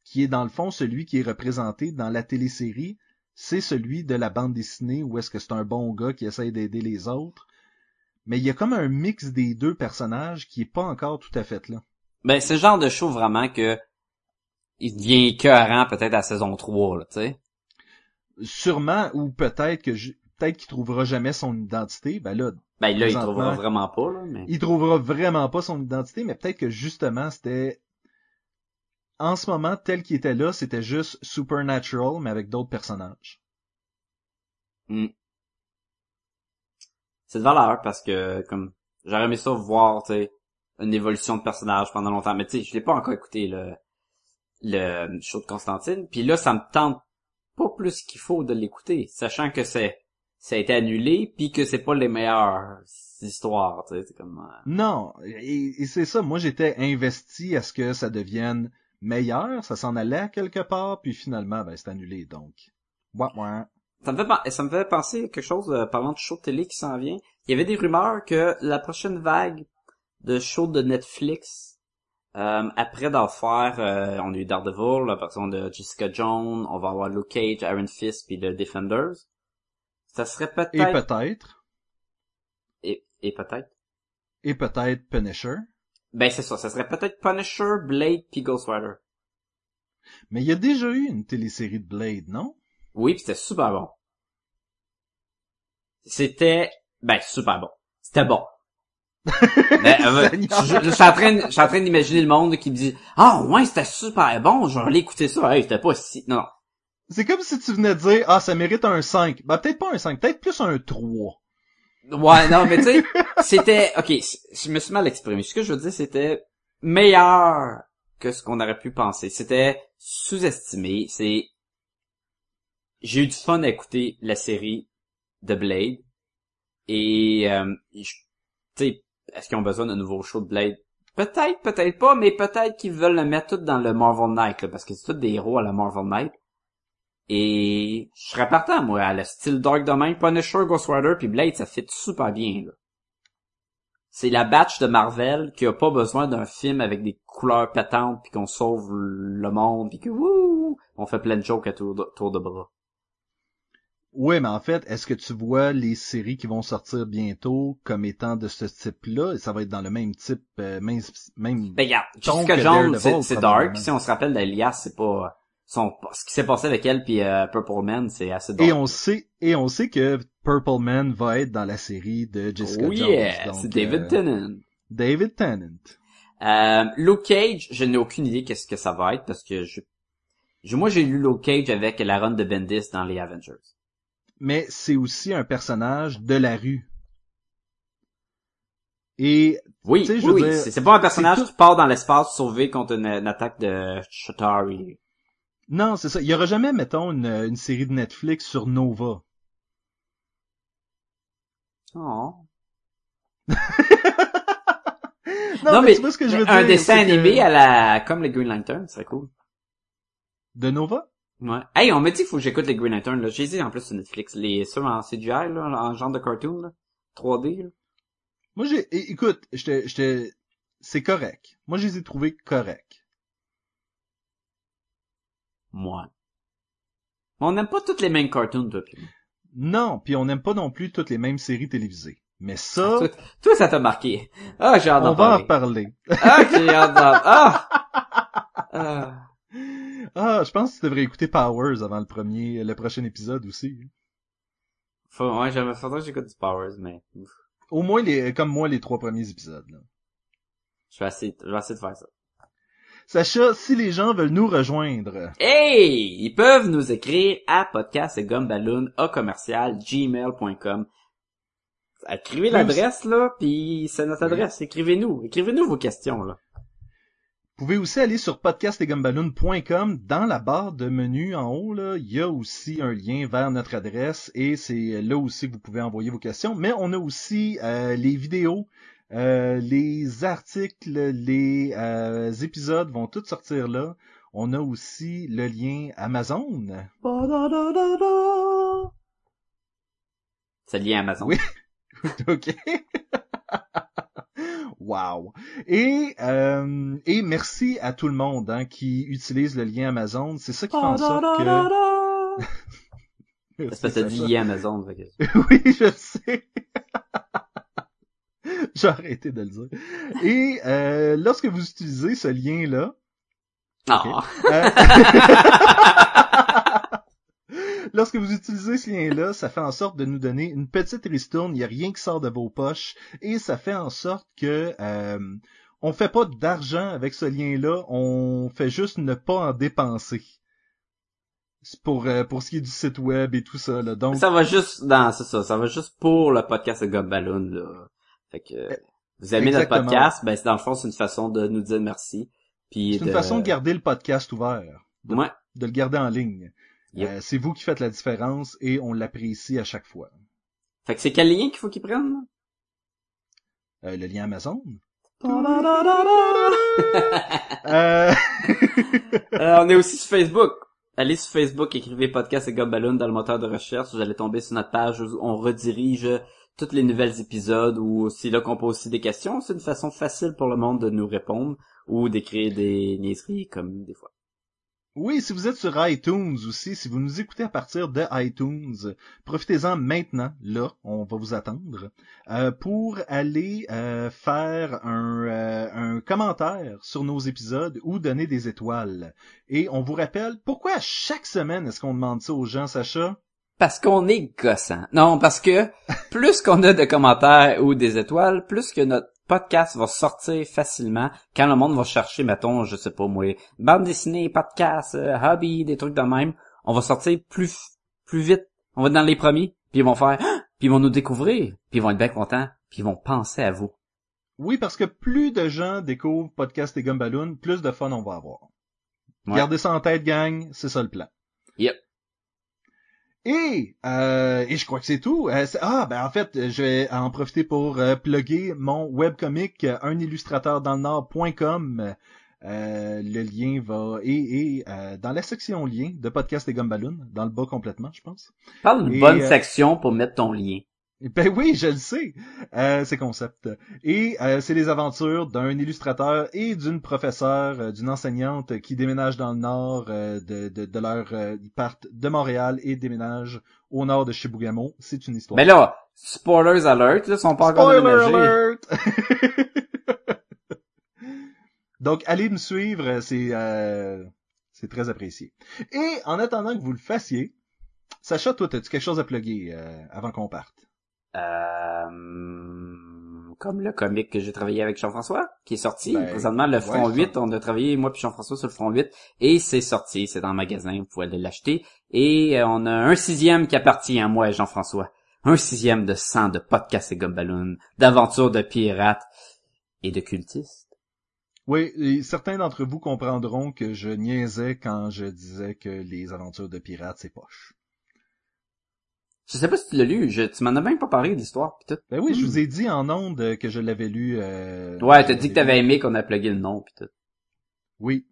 qui est dans le fond celui qui est représenté dans la télésérie c'est celui de la bande dessinée où est-ce que c'est un bon gars qui essaye d'aider les autres. Mais il y a comme un mix des deux personnages qui est pas encore tout à fait là. Ben, c'est le genre de show vraiment que il devient écœurant peut-être à saison 3, là, tu sais. Sûrement, ou peut-être que je- peut-être qu'il trouvera jamais son identité. Ben là, Ben, là, il trouvera vraiment pas, là, mais... il trouvera vraiment pas son identité, mais peut-être que justement c'était en ce moment tel qu'il était là, c'était juste Supernatural mais avec d'autres personnages. Hmm. C'est de valeur parce que, comme, j'aurais aimé ça voir, tu sais, une évolution de personnage pendant longtemps. Mais tu sais, je l'ai pas encore écouté, le, le show de Constantine. Puis là, ça me tente pas plus qu'il faut de l'écouter, sachant que c'est, ça a été annulé puis que c'est pas les meilleures histoires, tu sais, comme... euh, Non, et, et c'est ça, moi j'étais investi à ce que ça devienne meilleur, ça s'en allait à quelque part, puis finalement ben c'est annulé donc. Ouais, ouais. Ça me fait, ça me fait penser à quelque chose, euh, parlant de show de télé qui s'en vient. Il y avait des rumeurs que la prochaine vague de show de Netflix, euh, après d'en faire, euh, on a eu Daredevil, la version de Jessica Jones, on va avoir Luke Cage, Iron Fist, puis le Defenders. Ça serait Et peut-être... peut-être, Et, et peut-être... et peut-être Punisher. Ben c'est ça, ça serait peut-être Punisher, Blade, puis Ghost Rider. Mais il y a déjà eu une télésérie de Blade, non? Oui, pis c'était super bon. C'était, ben, super bon. C'était bon. Ben, euh, je, je suis en train, de- je suis en train d'imaginer le monde qui me dit, ah, ouais, c'était super bon, je vais aller écouter ça. Hey, c'était pas si, non, non. C'est comme si tu venais de dire, ah, ça mérite un 5. Ben, peut-être pas un 5, peut-être plus un 3. Ouais, non, mais tu sais, c'était, ok, je me suis mal exprimé. Ce que je veux dire, c'était meilleur que ce qu'on aurait pu penser. C'était sous-estimé. C'est, j'ai eu du fun à écouter la série de Blade. Et, euh, tu sais, est-ce qu'ils ont besoin d'un nouveau show de Blade? Peut-être, peut-être pas, mais peut-être qu'ils veulent le mettre tout dans le Marvel Knight, là, parce que c'est tous des héros à la Marvel Knight. Et je serais partant, moi, à le style Dark Domain, Punisher, Ghost Rider, puis Blade, ça fit super bien, là. C'est la batch de Marvel qui a pas besoin d'un film avec des couleurs pétantes, puis qu'on sauve le monde, puis que wouh, on fait plein de jokes à tour de, tour de bras. Ouais, mais en fait, est-ce que tu vois les séries qui vont sortir bientôt comme étant de ce type-là? Ça va être dans le même type, euh, même, même... Ben regarde, Jessica Jones, c'est dark. Si on se rappelle d'Elias, c'est pas... Son, ce qui s'est passé avec elle puis euh, Purple Man, c'est assez dark. Et on sait, et on sait que Purple Man va être dans la série de Jessica oh Jones. yeah, donc, c'est David euh, Tennant. David Tennant. Euh, Luke Cage, je n'ai aucune idée qu'est-ce que ça va être parce que je, je- moi j'ai lu Luke Cage avec la run de Bendis dans les Avengers. Mais c'est aussi un personnage de la rue. Et Oui, oui, oui, c'est c'est pas un personnage tout- qui part dans l'espace sauver contre une, une attaque de Shatari. Non, c'est ça. Il y aura jamais, mettons, une, une série de Netflix sur Nova. Oh. Non, Non, mais, mais tu vois ce que je veux un dire. dessin c'est que- animé à la comme les Green Lantern, ce serait cool. De Nova? Ouais. Hey, on m'a dit qu'il faut que j'écoute les Green Lantern, là. J'ai dit en plus sur Netflix. Les, ceux en CGI, là, en genre de cartoon, là. 3D, là. Moi, j'ai, écoute, j'étais, j'étais, c'est correct. Moi, je les ai trouvés corrects. Moi. Mais on n'aime pas toutes les mêmes cartoons, toi, moi. Non, puis on n'aime pas non plus toutes les mêmes séries télévisées. Mais ça, Toi, toi, ça t'a marqué. Ah, j'ai hâte on d'en va en parler. reparler. Ah, j'ai hâte d'en... Ah! Ah. Ah, je pense que tu devrais écouter Powers avant le premier, le prochain épisode aussi. Faut, ouais, j'aimerais, faudrait que j'écoute du Powers, mais. Au moins les, comme moi, les trois premiers épisodes. là. Je vais essayer, je vais essayer de faire ça. Sacha, si les gens veulent nous rejoindre, Hey! Ils peuvent nous écrire à podcast et à commercial gmail.com. Écrivez l'adresse, là, puis c'est notre Oui. adresse. Écrivez-nous. Écrivez-nous vos questions, là. vous pouvez aussi aller sur podcastetgumballoon.com. Dans la barre de menu en haut, là, il y a aussi un lien vers notre adresse et c'est là aussi que vous pouvez envoyer vos questions. Mais on a aussi euh, les vidéos, euh, les articles, les euh, épisodes vont tous sortir là. On a aussi le lien Amazon. C'est lié à Amazon. Oui. OK. wow. Et euh, et merci à tout le monde hein, qui utilise le lien Amazon. C'est ça qui fait en sorte que C'est parce que t'as dit lien Amazon. oui, je sais. J'ai arrêté de le dire. Et euh, lorsque vous utilisez ce lien-là, euh, lorsque vous utilisez ce lien-là, ça fait en sorte de nous donner une petite ristourne. Il n'y a rien qui sort de vos poches et ça fait en sorte que euh, on fait pas d'argent avec ce lien-là. On fait juste ne pas en dépenser. Pour euh, pour ce qui est du site web et tout ça là. Donc Ça va juste, non, c'est ça, ça va juste pour le podcast de Gob Balloon, là. Fait que, vous aimez notre podcast, ben, c'est dans le fond, c'est une façon de nous dire merci. Puis c'est une façon de garder le podcast ouvert. de- Ouais. de le garder en ligne. Yep. Euh, c'est vous qui faites la différence et on l'apprécie à chaque fois. Fait que c'est quel lien qu'il faut qu'ils prennent? Euh, le lien Amazon? Euh, Euh, on est aussi sur Facebook. Allez sur Facebook, écrivez podcast et Gob Balloon dans le moteur de recherche. Vous allez tomber sur notre page où on redirige tous les nouvelles épisodes ou c'est là qu'on pose aussi des questions. C'est une façon facile pour le monde de nous répondre ou d'écrire des niaiseries comme des fois. oui, si vous êtes sur iTunes aussi, si vous nous écoutez à partir de iTunes, profitez-en maintenant, là, on va vous attendre, euh, pour aller euh, faire un, euh, un commentaire sur nos épisodes ou donner des étoiles. Et on vous rappelle, pourquoi chaque semaine est-ce qu'on demande ça aux gens, Sacha? Parce qu'on est gossant. Non, parce que plus qu'on a de commentaires ou des étoiles, plus que notre podcast va sortir facilement quand le monde va chercher, mettons, je sais pas moi, bande dessinée, podcast, euh, hobby, des trucs de même, on va sortir plus plus vite. On va être dans les premiers, puis ils vont faire, Ah! puis ils vont nous découvrir, puis ils vont être bien contents, puis ils vont penser à vous. Oui, parce que plus de gens découvrent Podcast et Gumballoon, plus de fun on va avoir. Ouais. Gardez ça en tête, gang, c'est ça le plan. Yep. Et, euh, et je crois que c'est tout. Euh, ah, ben en fait, je vais en profiter pour euh, plugger mon webcomic, unillustrateurdanslenord.com. Euh, le lien va et, et euh, dans la section lien de Podcast et Gumballoon, dans le bas complètement, je pense. Parle d'une Et, bonne section pour mettre ton lien. Ben oui, je le sais. Euh, c'est concept. Et euh, c'est les aventures d'un illustrateur et d'une professeure, euh, d'une enseignante qui déménage dans le nord euh, de, de, de leur... euh, ils partent de Montréal et déménagent au nord de Chibougamau. C'est une histoire. Mais là, spoilers alert, là, sont pas encore Spoiler déménagés. alert! Donc, allez me suivre, c'est euh, c'est très apprécié. Et en attendant que vous le fassiez, Sacha, toi, as-tu quelque chose à plugger euh, avant qu'on parte? Euh, comme le comic que j'ai travaillé avec Jean-François, qui est sorti. Ben, Présentement, le front ouais, 8, on a travaillé, moi puis Jean-François, sur le front 8, et c'est sorti, c'est dans le magasin, vous pouvez aller l'acheter. Et euh, on a un sixième qui appartient à moi et Jean-François. Un sixième de sang de podcast et gumballoon, d'aventures de pirates et de cultistes. Oui, et certains d'entre vous comprendront que je niaisais quand je disais que les aventures de pirates, c'est poche. Je sais pas si tu l'as lu, je, tu m'en as même pas parlé de l'histoire pis tout. Ben oui, je Hmm. vous ai dit en ondes que je l'avais lu. Euh, Ouais, t'as dit que t'avais aimé qu'on a plugué le nom pis tout. Oui.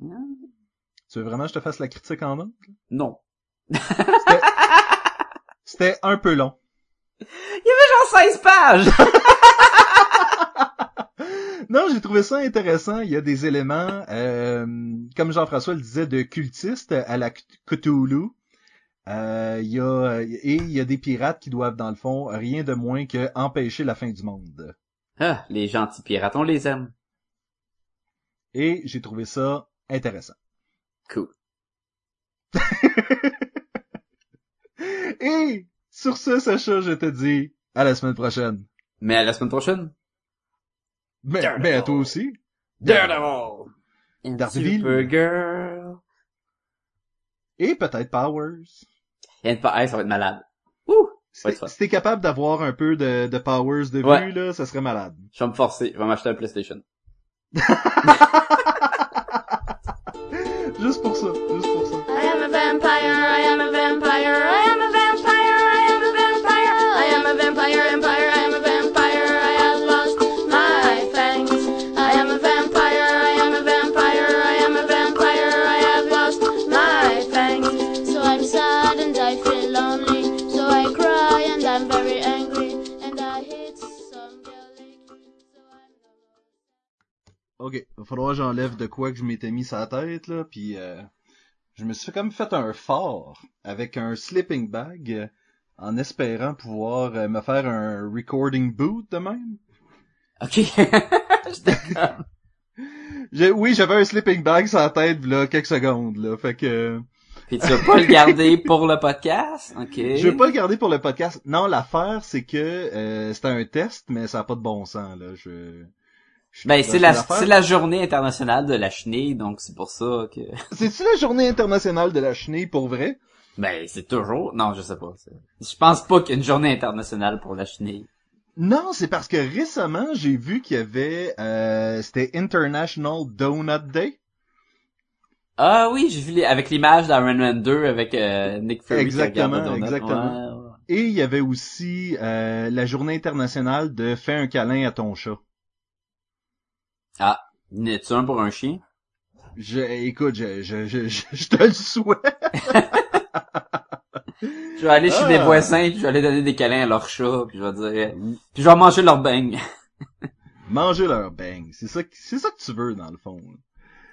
Non. Tu veux vraiment que je te fasse la critique en ondes? Non. C'était un peu long. Il y avait genre 16 pages! Non, j'ai trouvé ça intéressant. Il y a des éléments, euh, comme Jean-François le disait, de cultistes à la Cthulhu. Euh, y a, et il y a des pirates qui doivent, dans le fond, rien de moins que empêcher la fin du monde. ah, les gentils pirates, on les aime. Et j'ai trouvé ça intéressant. Cool. Et sur ce, Sacha, je te dis à la semaine prochaine. Mais à la semaine prochaine. Mais, Daredevil. mais à toi aussi. Daredevil! Daredevil. Et peut-être Powers. Et une hey, ça va être malade. Ouh! Si t'es- capable d'avoir un peu de, de Powers de Ouais. vue, là, ça serait malade. Je vais me forcer. Je vais m'acheter un PlayStation. va falloir que j'enlève de quoi que je m'étais mis la tête, là, puis euh, je me suis comme fait un fort avec un sleeping bag euh, en espérant pouvoir euh, me faire un recording boot de même. Ok. Oui, j'avais un sleeping bag sur la tête là quelques secondes là, fait que Puis tu vas pas le garder pour le podcast? Ok. je vais pas le garder pour le podcast. Non, l'affaire c'est que euh, c'était un test, mais ça a pas de bon sens là. Je- Ben, c'est la, c'est la journée internationale de la chenille, donc c'est pour ça que... C'est-tu la journée internationale de la chenille pour vrai? Ben, c'est toujours... Non, je sais pas. Je pense pas qu'il y a une journée internationale pour la chenille. Non, c'est parce que récemment, j'ai vu qu'il y avait, euh, c'était International Donut Day. Ah oui, j'ai vu les... avec l'image d'Iron Man 2 avec euh, Nick Fury Exactement, qui exactement. Ouais, ouais. Et il y avait aussi euh, la journée internationale de fais un câlin à ton chat. Ah, n'es-tu un pour un chien? Je, écoute, je, je, je, je, te le souhaite. Je vais aller chez Ah. des voisins, puis je vais aller donner des câlins à leur chat, puis je vais dire... Puis je vais manger leur beigne. Manger leur bang. C'est ça, que- c'est ça que tu veux, dans le fond.